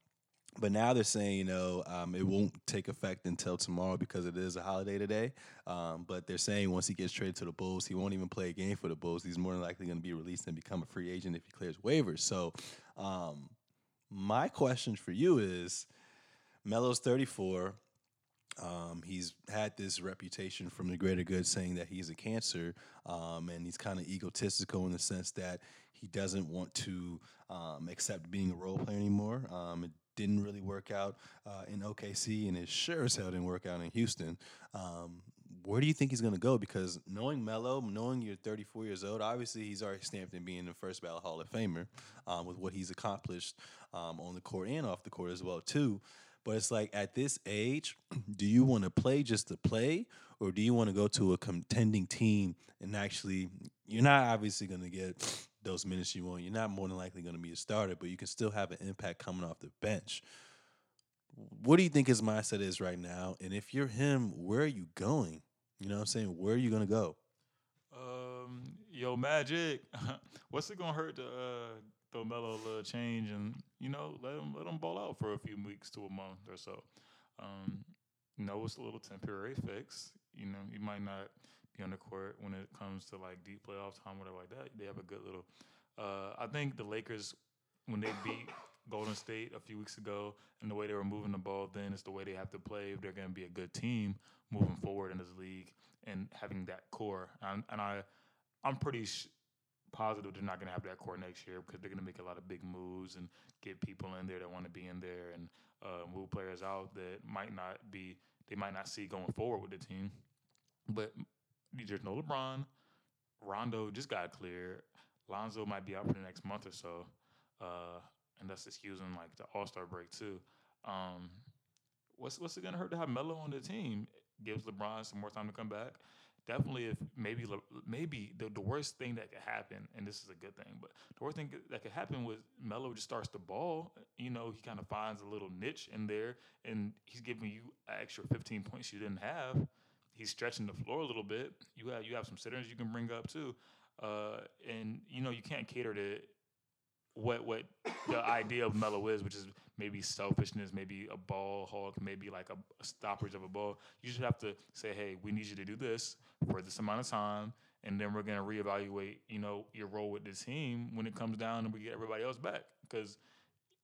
S1: but now they're saying, you know, um, it won't take effect until tomorrow because it is a holiday today. Um, but they're saying once he gets traded to the Bulls, he won't even play a game for the Bulls. He's more than likely going to be released and become a free agent if he clears waivers. So, um, my question for you is Melo's 34. Um, he's had this reputation from the greater good saying that he's a cancer, um, and he's kind of egotistical in the sense that he doesn't want to um, accept being a role player anymore. It didn't really work out uh, in OKC, and it sure as hell didn't work out in Houston. Um, where do you think he's going to go? Because knowing Melo, knowing you're 34 years old, obviously he's already stamped in being the first ballot Hall of Famer um, with what he's accomplished um, on the court and off the court as well too. But it's like at this age, do you want to play just to play, or do you want to go to a contending team and actually? You're not obviously going to get those minutes you want. You're not more than likely going to be a starter, but you can still have an impact coming off the bench. What do you think his mindset is right now? And if you're him, where are you going? You know what I'm saying? Where are you going to go?
S2: Um, yo, Magic, what's it going to hurt to uh, throw Melo a little change and, you know, let him, let him ball out for a few weeks to a month or so? Um, you know, it's a little temporary fix. You know, you might not – be on the court when it comes to like deep playoff time, whatever like that. They have a good little. Uh, I think the Lakers when they beat Golden State a few weeks ago and the way they were moving the ball, then it's the way they have to play if they're going to be a good team moving forward in this league and having that core. And, and I, I'm pretty. Sh- positive they're not going to have that core next year because they're going to make a lot of big moves and get people in there that want to be in there and uh, move players out that might not be they might not see going forward with the team. But there's no LeBron. Rondo just got cleared. Lonzo might be out for the next month or so. Uh, and that's excusing like the All Star break too. Um, what's what's it gonna hurt to have Melo on the team? Gives LeBron some more time to come back. Definitely, if maybe maybe the, the worst thing that could happen, and this is a good thing, but the worst thing that could happen was Melo just starts to ball. You know, he kind of finds a little niche in there, and he's giving you an extra 15 points you didn't have. He's stretching the floor a little bit. You have you have some sitters you can bring up too, uh, and you know you can't cater to what what the idea of Melo is, which is maybe selfishness, maybe a ball hawk, maybe like a, a stoppage of a ball. You just have to say, hey, we need you to do this for this amount of time, and then we're gonna reevaluate, you know, your role with the team when it comes down and we get everybody else back. Because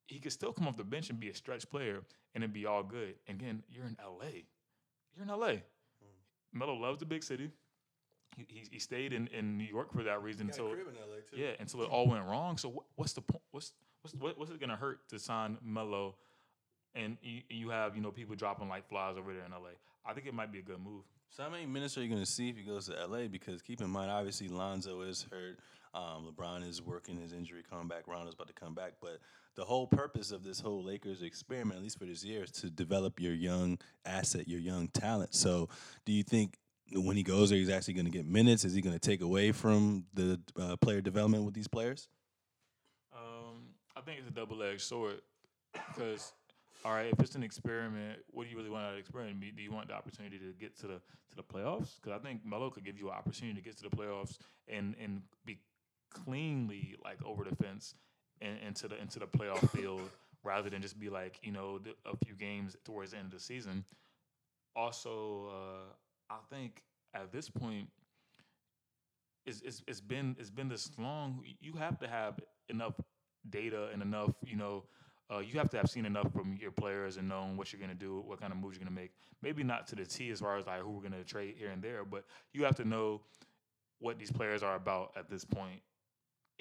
S2: he could still come off the bench and be a stretch player and it'd be all good. And again, you're in LA. You're in LA. Melo loves the big city. He, he, he, stayed in, in New York for that reason until yeah until it all went wrong. So what, what's the point? What's what's what, what's it gonna hurt to sign Melo? And you, you have you know people dropping like flies over there in LA. I think it might be a good move.
S1: So how many minutes are you going to see if he goes to LA? Because keep in mind, obviously Lonzo is hurt. Um, LeBron is working his injury comeback. Rondo's about to come back. But the whole purpose of this whole Lakers experiment, at least for this year, is to develop your young asset, your young talent. So do you think when he goes there, he's actually going to get minutes? Is he going to take away from the uh, player development with these players?
S2: Um, I think it's a double-edged sword because all right, if it's an experiment, what do you really want out of the experiment? Do you want the opportunity to get to the to the playoffs? Because I think Melo could give you an opportunity to get to the playoffs and and be cleanly like over the fence and into the into the playoff field rather than just be like you know a few games towards the end of the season. Also, uh, I think at this point, it's, it's it's been it's been this long. You have to have enough data and enough you know uh, you have to have seen enough from your players and known what you're going to do, what kind of moves you're going to make. Maybe not to the T as far as like who we're going to trade here and there, but you have to know what these players are about at this point.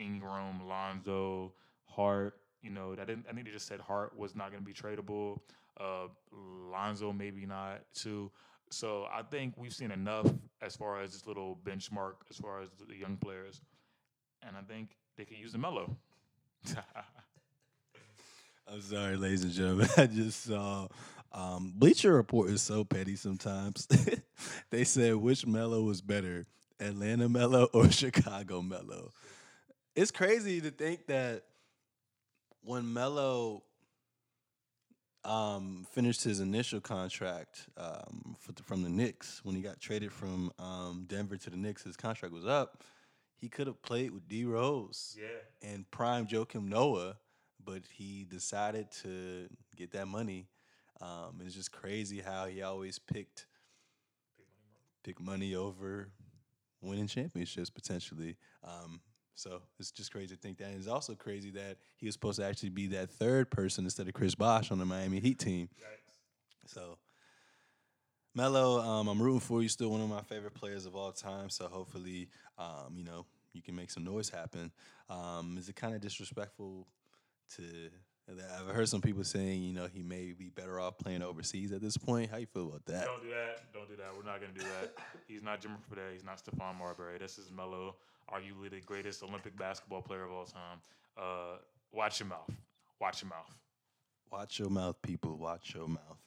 S2: Ingram, Lonzo, Hart. You know, I didn't. I think they just said Hart was not going to be tradable. Uh, Lonzo maybe not too. So I think we've seen enough as far as this little benchmark as far as the young players, and I think they could use the Melo.
S1: I'm sorry, ladies and gentlemen. I just saw um, Bleacher Report is so petty sometimes. they said which Melo was better, Atlanta Melo or Chicago Melo. It's crazy to think that when Melo um, finished his initial contract um, the, from the Knicks, when he got traded from um, Denver to the Knicks, his contract was up. He could have played with D Rose
S2: yeah.
S1: and prime Joakim Noah but he decided to get that money. Um, it's just crazy how he always picked pick money over winning championships potentially. So it's just crazy to think that. And it's also crazy that he was supposed to actually be that third person instead of Chris Bosh on the Miami Heat team. Yikes. So Melo, um, I'm rooting for you. Still one of my favorite players of all time. So hopefully, um, you know, you can make some noise happen. Um, is it kind of disrespectful to I've heard some people saying, you know, he may be better off playing overseas at this point. How you feel about that?
S2: Don't do that. Don't do that. We're not gonna do that. He's not Jimmy Fredette. He's not Stephon Marbury. This is Melo, arguably the greatest Olympic basketball player of all time. Uh, watch your mouth. Watch your mouth.
S1: Watch your mouth, people. Watch your mouth.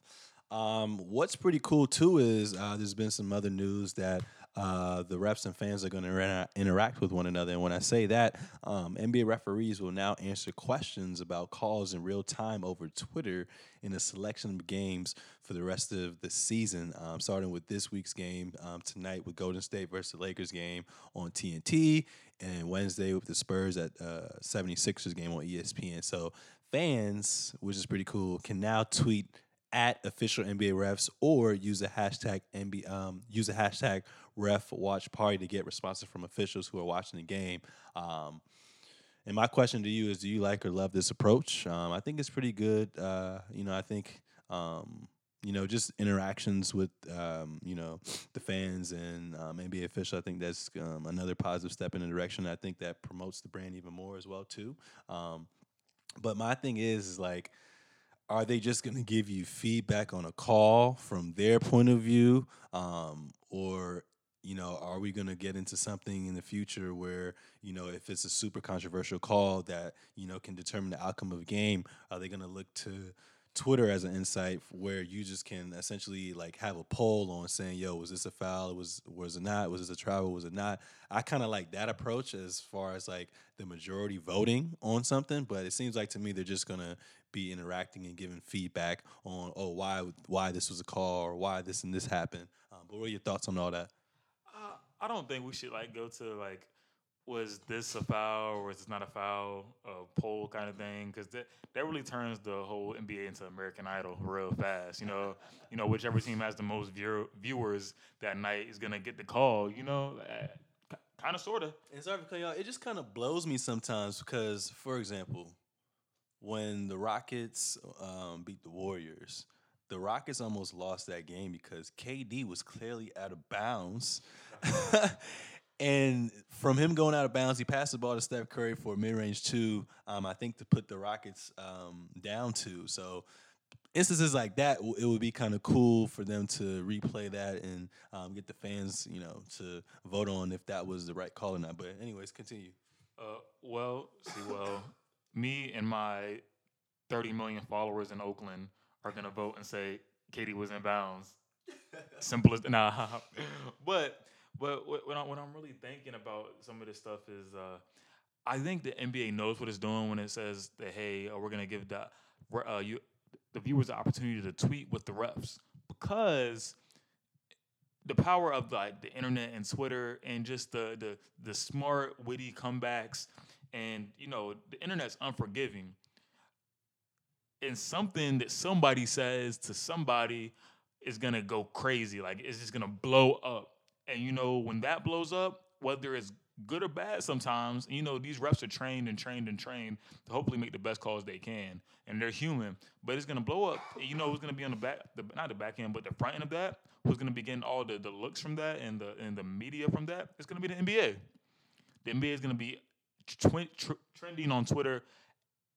S1: Um, what's pretty cool too is uh, there's been some other news that uh, the refs and fans are going to interact with one another. And when I say that, um, NBA referees will now answer questions about calls in real time over Twitter in a selection of games for the rest of the season, um, starting with this week's game um, tonight with Golden State versus the Lakers game on TNT, and Wednesday with the Spurs at uh, 76ers game on ESPN. So fans, which is pretty cool, can now tweet at official NBA refs or use a hashtag NBA um, use a hashtag ref watch party to get responses from officials who are watching the game. Um, and my question to you is: Do you like or love this approach? Um, I think it's pretty good. Uh, you know, I think um, you know just interactions with um, you know the fans and um, NBA official. I think that's another positive step in the direction. I think that promotes the brand even more as well too. But my thing is, is like are they just going to give you feedback on a call from their point of view um, or you know, are we going to get into something in the future where, you know, if it's a super controversial call that, you know, can determine the outcome of a game, are they going to look to Twitter as an insight where you just can essentially like have a poll on saying, "Yo, was this a foul? Was was it not? Was this a travel? Was it not?" I kind of like that approach as far as like the majority voting on something, but it seems like to me they're just gonna be interacting and giving feedback on, "Oh, why why this was a call or why this and this happened." Um, but what are your thoughts on all that?
S2: Uh, I don't think we should like go to like was this a foul or was this not a foul a poll kind of thing because that that really turns the whole NBA into American Idol real fast. You know, you know whichever team has the most view- viewers that night is gonna get the call. You know, uh, kind of sorta.
S1: And sorry for out. It just kind of blows me sometimes because, for example, when the Rockets um, beat the Warriors, the Rockets almost lost that game because KD was clearly out of bounds. and from him going out of bounds, he passed the ball to Steph Curry for a mid-range two. Um, I think to put the Rockets um, down two. So instances like that, it would be kind of cool for them to replay that and um, get the fans, you know, to vote on if that was the right call or not. But anyways, continue.
S2: Uh, well, see, well, me and my 30 million followers in Oakland are gonna vote and say Katie was in bounds. Simple as nah. but but what, I, what I'm really thinking about some of this stuff is, uh, I think the NBA knows what it's doing when it says that hey, uh, we're gonna give the uh, you the viewers the opportunity to tweet with the refs. Because the power of like the internet and Twitter and just the the the smart witty comebacks and you know the internet's unforgiving. And something that somebody says to somebody is gonna go crazy. Like it's just gonna blow up and you know, when that blows up, whether it's good or bad sometimes, you know, these refs are trained and trained and trained to hopefully make the best calls they can. And they're human, but it's gonna blow up. And you know who's gonna be on the back the not the back end, but the front end of that, who's gonna be getting all the, the looks from that and the and the media from that? It's gonna be the NBA. The NBA is gonna be tr- trending on Twitter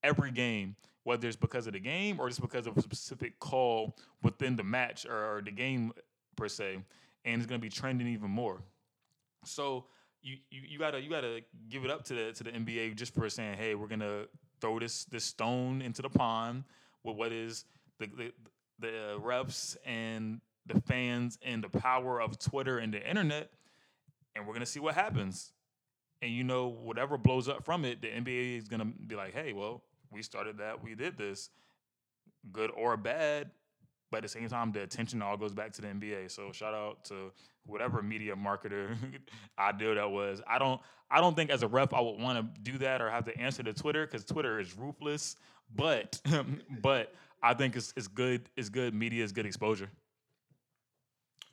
S2: every game, whether it's because of the game or just because of a specific call within the match or the game per se and it's to be trending even more. So you, you you gotta you gotta give it up to the to the NBA just for saying, hey, we're gonna throw this this stone into the pond with what is the the, the uh, refs and the fans and the power of Twitter and the internet, and we're gonna see what happens. And you know, whatever blows up from it, the NBA is gonna be like, hey, well, we started that, we did this, good or bad, but at the same time, the attention all goes back to the NBA. So shout out to whatever media marketer idea that was. I don't I don't think as a ref I would want to do that or have to answer to Twitter because Twitter is ruthless. But but I think it's it's good it's good media is good exposure.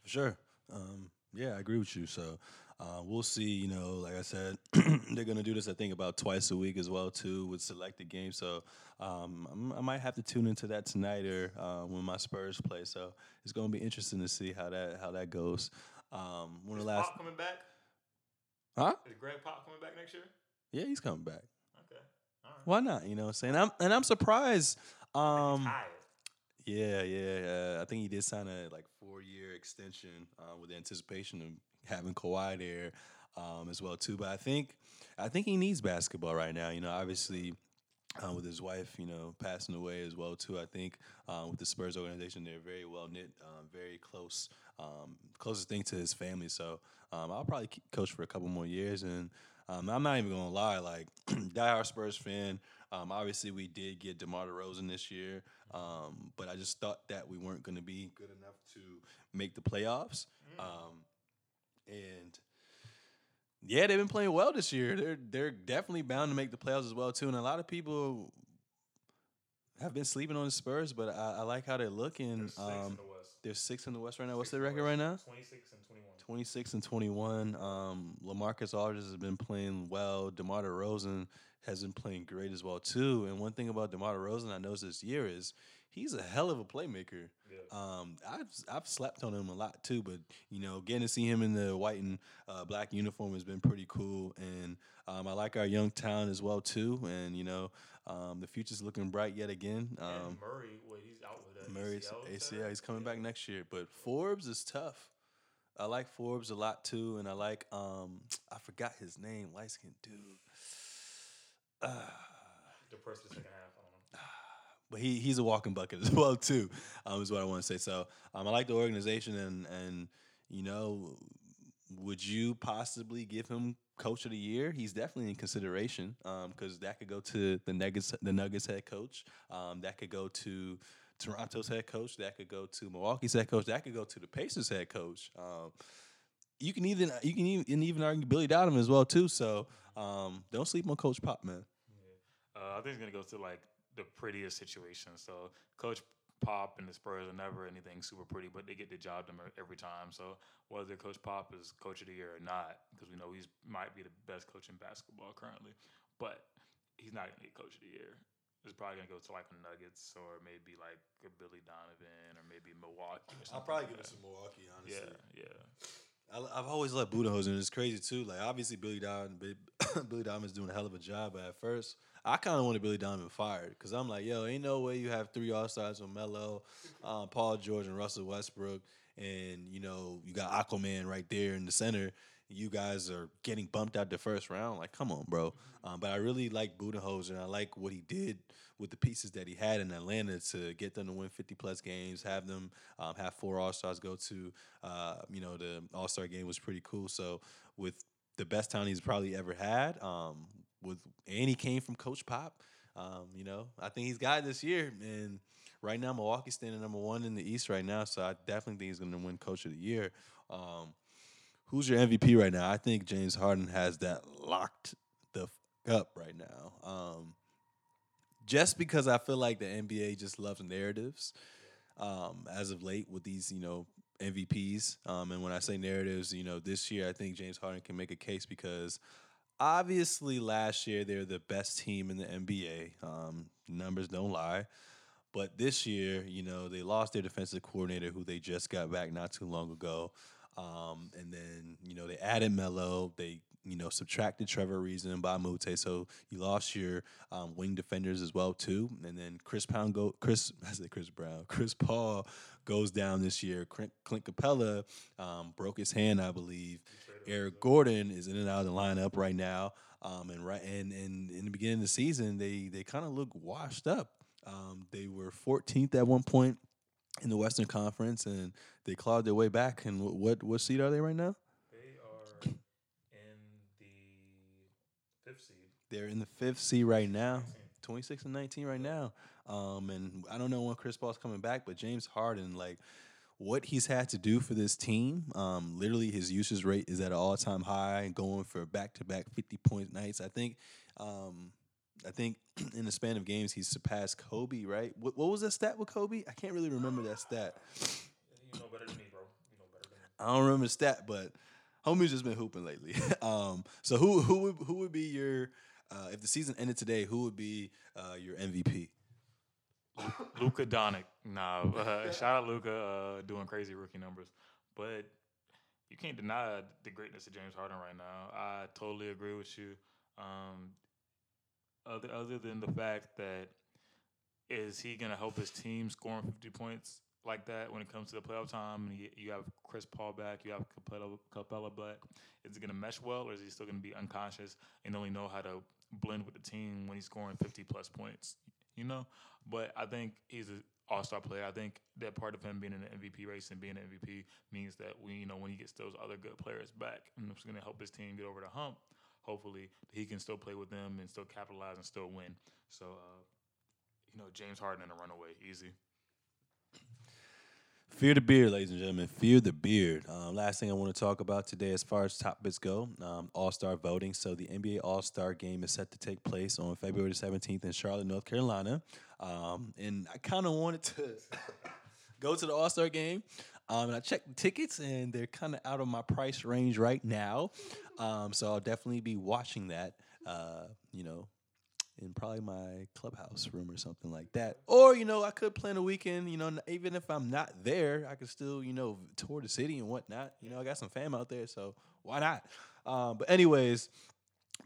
S1: For sure. Um, yeah, I agree with you. So uh, we'll see. You know, like I said, they're gonna do this. I think about twice a week as well too with selected games. So um, i might have to tune into that tonight or uh, when my Spurs play. So it's gonna be interesting to see how that how that goes. Um,
S2: when Is the last Pop coming back?
S1: Huh?
S2: Is Greg Pop coming back next year?
S1: Yeah, he's coming back.
S2: Okay.
S1: Why not? You know what I'm saying? I'm, and I'm surprised. Um, yeah, yeah, yeah. I think he did sign a like four year extension uh, with the anticipation of having Kawhi there um, as well too. But I think I think he needs basketball right now. You know, obviously. Uh, with his wife, you know, passing away as well too. I think um, with the Spurs organization, they're very well knit, um, very close, um, closest thing to his family. So um, I'll probably coach for a couple more years, and um, I'm not even gonna lie, like diehard Spurs fan. Um, obviously, we did get DeMar DeRozan this year, but I just thought that we weren't going to be good enough to make the playoffs. Mm and yeah, they've been playing well this year. They're they're definitely bound to make the playoffs as well too. And a lot of people have been sleeping on the Spurs, but I, I like how they're looking.
S2: They're um,
S1: they're six in the West right now. What's their record right now?
S2: Twenty six and twenty one.
S1: Twenty six and twenty one. Um, LaMarcus Aldridge has been playing well. DeMar DeRozan has been playing great as well too. And one thing about DeMar DeRozan I noticed this year is he's a hell of a playmaker. Um, I've I've slept on him a lot too, but you know, getting to see him in the white and uh, black uniform has been pretty cool. And um, I like our young town as well too. And you know, um, the future's looking bright yet again.
S2: Um, Murray, well, he's out with that
S1: Murray's ACL. ACL. He's coming yeah. back next year, but Forbes is tough. I like Forbes a lot too, and I like um I forgot his name, light skinned dude. Uh,
S2: The second half, I don't know.
S1: But he he's a walking bucket as well too. Um, is what I want to say. So um, I like the organization, and and you know, would you possibly give him coach of the year? He's definitely in consideration because that could go to the Nuggets, the Nuggets head coach. Um, that could go to Toronto's head coach. That could go to Milwaukee's head coach. That could go to the Pacers head coach. Um, you can even you can even, even argue Billy Donovan as well too. So um, don't sleep on Coach Pop, man.
S2: Uh, I think it's gonna go to like the prettiest situation. So Coach Pop and the Spurs are never anything super pretty, but they get the job done every time. So whether Coach Pop is Coach of the Year or not, because we know he's might be the best coach in basketball currently, but he's not gonna get Coach of the Year. It's probably gonna go to like the Nuggets or maybe like a Billy Donovan or maybe Milwaukee. Or something like give that.
S1: It to Milwaukee, honestly.
S2: Yeah, yeah.
S1: I, I've always loved Budenholzer, and it's crazy too. Like obviously Billy Donovan, Billy Donovan's doing a hell of a job. But at first, I kind of wanted Billy Donovan fired because I'm like, yo, ain't no way you have three All Stars with Melo, um, Paul George, and Russell Westbrook, and you know you got Aquaman right there in the center. You guys are getting bumped out the first round. Like, come on, bro. Um, but I really like Budenholzer, and I like what he did with the pieces that he had in Atlanta to get them to win 50 plus games, have them um, have four All Stars go to, uh, you know, the All Star game was pretty cool. So with the best town he's probably ever had, um, with and he came from Coach Pop, um, you know, I think he's got it this year. And right now, Milwaukee's standing number one in the East right now, so I definitely think he's going to win Coach of the Year. Um, who's your MVP right now? I think James Harden has that locked the f- up right now. Um, just because I feel like the NBA just loves narratives um, as of late with these, you know, MVPs. Um, and when I say narratives, you know, this year I think James Harden can make a case because obviously last year they're the best team in the NBA. Um, numbers don't lie. But this year, you know, they lost their defensive coordinator who they just got back not too long ago. Um, and then, you know, they added Melo. They, you know, subtracted Trevor Ariza and Mbah a Moute. So you lost your um, wing defenders as well, too. And then Chris Pound go Chris I said Chris Brown. Chris Paul goes down this year. Clint, Clint Capela um, broke his hand, I believe. Eric Gordon is in and out of the lineup right now. Um, and right and, and in the beginning of the season, they they kind of look washed up. Um, they were 14th at one point in the Western Conference, and they clawed their way back. And wh- what what seed are they right now?
S2: They are in the fifth seed.
S1: They're in the fifth seed right now, 26 and 19 right now. Um, and I don't know when Chris Paul's coming back, but James Harden, like what he's had to do for this team, um, literally his usage rate is at an all time high, going for back to back 50 point nights. I think. Um, I think in the span of games he's surpassed Kobe, right? What, what was that stat with Kobe? I can't really remember that stat.
S2: You know better than me, bro. You know better than me.
S1: I don't remember the stat, but homie's just been hooping lately. um, so who who would who would be your uh, if the season ended today? Who would be uh, your MVP?
S2: Luka Doncic. Nah, uh, shout out Luka uh, doing crazy rookie numbers, but you can't deny the greatness of James Harden right now. I totally agree with you. Um, other other than the fact that is he gonna help his team scoring fifty points like that when it comes to the playoff time? And you, have Chris Paul back, you have Capela, Capela back. Is it gonna mesh well, or is he still gonna be unconscious and only know how to blend with the team when he's scoring fifty plus points? You know, but I think he's an all-star player. I think that part of him being in the MVP race and being an MVP means that we, you know, when he gets those other good players back, and it's going to help his team get over the hump. Hopefully, he can still play with them and still capitalize and still win. So, uh, you know, James Harden in a runaway, easy.
S1: Fear the beard, ladies and gentlemen. Fear the beard. Um, last thing I want to talk about today, as far as top bits go, um, All Star voting. So the NBA All Star Game is set to take place on February seventeenth in Charlotte, North Carolina. Um, and I kind of wanted to go to the All Star Game. Um, and I checked the tickets, and they're kind of out of my price range right now. Um, so I'll definitely be watching that. Uh, you know, in probably my clubhouse room or something like that. Or, you know, I could plan a weekend, you know, even if I'm not there, I could still, you know, tour the city and whatnot. You know, I got some fam out there, so why not? Um, but anyways,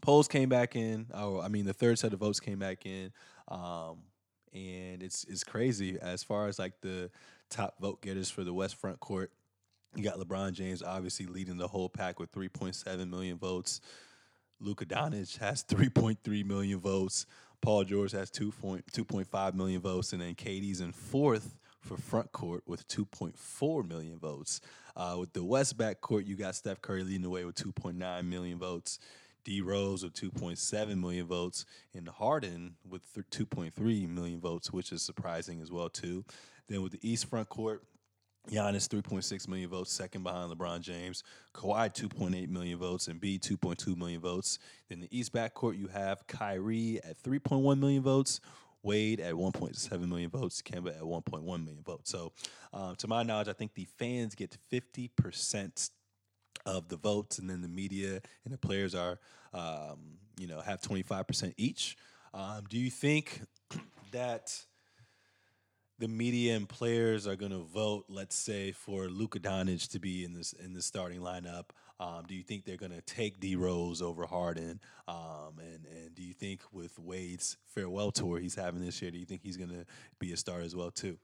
S1: polls came back in. Oh, I mean, the third set of votes came back in. Um, and it's it's crazy as far as like the top vote getters for the West Front Court. You got LeBron James obviously leading the whole pack with 3.7 million votes. Luka Doncic has 3.3 million votes. Paul George has 2.5 million votes, and then KD's in fourth for front court with 2.4 million votes. Uh, with the West back court, you got Steph Curry leading the way with 2.9 million votes. D Rose with 2.7 million votes, and Harden with 2.3 million votes, which is surprising as well too. Then with the East front court, Giannis 3.6 million votes, second behind LeBron James. Kawhi 2.8 million votes, and B 2.2 million votes. Then the East backcourt, you have Kyrie at 3.1 million votes, Wade at 1.7 million votes, Kemba at 1.1 million votes. So, uh, to my knowledge, I think the fans get 50% of the votes, and then the media and the players are, um, you know, have 25% each. Um, do you think that the media and players are going to vote, let's say, for Luka Doncic to be in this in the starting lineup? Um, do you think they're going to take D Rose over Harden? Um, and and do you think with Wade's farewell tour he's having this year, do you think he's going to be a star as well too?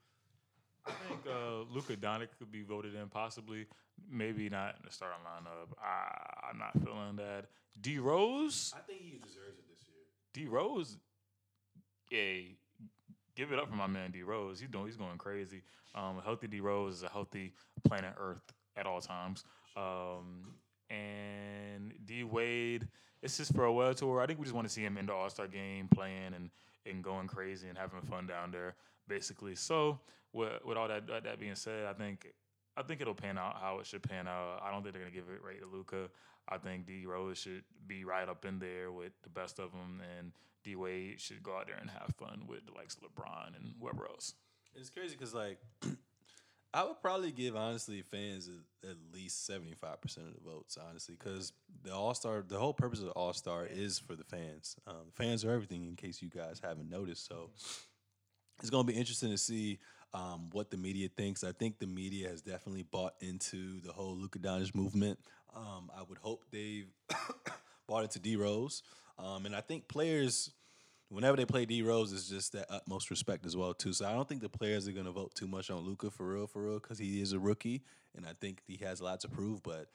S2: I think uh, Luka Doncic could be voted in, possibly. Maybe not in the starting lineup. I, I'm not feeling that. D Rose.
S1: I think he deserves it this year.
S2: D Rose. Yeah, give it up for my man D Rose. He's doing. He's going crazy. Um, healthy D Rose is a healthy planet Earth at all times. Um, and D Wade, it's just for a world tour. I think we just want to see him in the All Star game playing and and going crazy and having fun down there, basically. So with with all that that being said, I think I think it'll pan out how it should pan out. I don't think they're gonna give it right to Luka. I think D Rose should be right up in there with the best of them, and D Wade should go out there and have fun with the likes of LeBron and whoever else.
S1: It's crazy because like I would probably give honestly fans at, least seventy five percent of the votes, honestly, because the All Star, the whole purpose of the All Star is for the fans. Um, fans are everything. In case you guys haven't noticed, so it's gonna be interesting to see um, what the media thinks. I think the media has definitely bought into the whole Luka Doncic movement. Um, I would hope they've bought into D Rose. Um, and I think players, whenever they play D Rose, it's just that utmost respect as well too. So I don't think the players are to vote too much on Luka for real, for real, because he is a rookie, and I think he has a lot to prove. But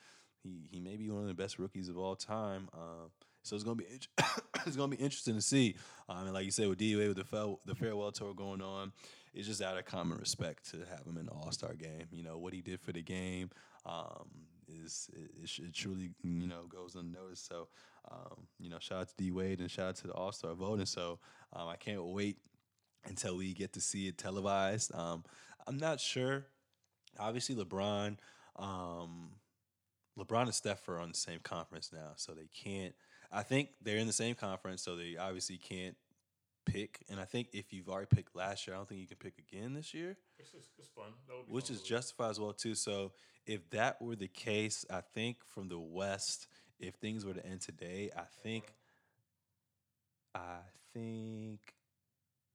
S1: he he may be one of the best rookies of all time. Um, so it's gonna be it's gonna be interesting to see. Um, and like you said, with D Wade with the farewell, the farewell tour going on, it's just out of common respect to have him in the All Star game. You know what he did for the game um, is it, it, truly you know goes unnoticed. So um, you know, shout out to D Wade and shout out to the All Star voting. So um, I can't wait until we get to see it televised. Um, I'm not sure. Obviously, LeBron, um, LeBron and Steph are on the same conference now, so they can't. I think they're in the same conference, so they obviously can't pick. And I think if you've already picked last year, I don't think you can pick again this year.
S2: It's, just, it's fun,
S1: which
S2: fun
S1: is justified as well too. So if that were the case, I think from the West if things were to end today, I think, I think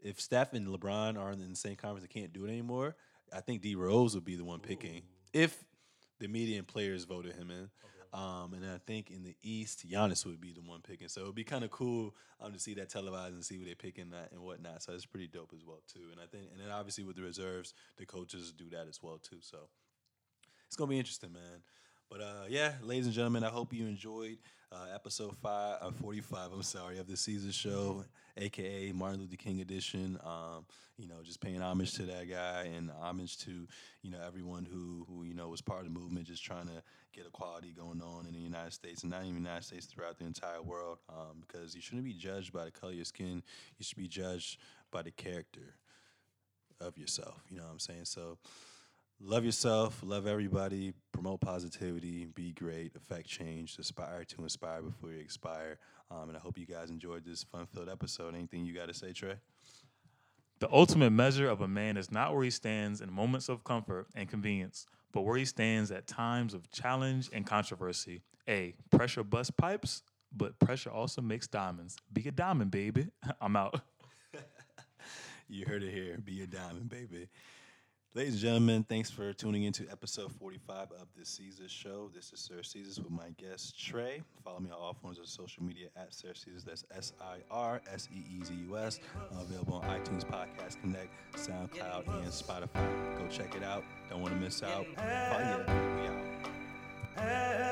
S1: if Steph and LeBron are in the same conference and can't do it anymore, I think D Rose would be the one picking if the media and players voted him in. Okay. Um, and I think in the East, Giannis would be the one picking. So it'd be kind of cool um, to see that televised and see who they're picking that and whatnot. So it's pretty dope as well too. And I think, and then obviously with the reserves, the coaches do that as well too. So it's gonna be interesting, man. But uh, yeah, ladies and gentlemen, I hope you enjoyed uh, episode five, uh, 45, I'm sorry, of the Seezus Show, aka Martin Luther King edition. Um, you know, just paying homage to that guy and homage to, you know, everyone who, who, you know, was part of the movement, just trying to get equality going on in the United States and not even the United States, throughout the entire world. Um, because you shouldn't be judged by the color of your skin, you should be judged by the character of yourself. You know what I'm saying? So, love yourself, love everybody, promote positivity, be great, affect change, aspire to inspire before you expire. Um, and I hope you guys enjoyed this fun filled episode. Anything you got to say, Tre?
S2: The ultimate measure of a man is not where he stands in moments of comfort and convenience, but where he stands at times of challenge and controversy. A. Pressure bust pipes, but pressure also makes diamonds. Be a diamond, baby. I'm out.
S1: you heard it here. Be a diamond, baby. Ladies and gentlemen, thanks for tuning in to episode 45 of the Seezus Show. This is Sir Seezus with my guest Tre. Follow me on all forms of social media at Sir Seezus. That's S I R S E E Z U S. Uh, available on iTunes, Podcast Connect, SoundCloud, and Spotify. Go check it out. Don't want to miss out. Bye. yeah. Out.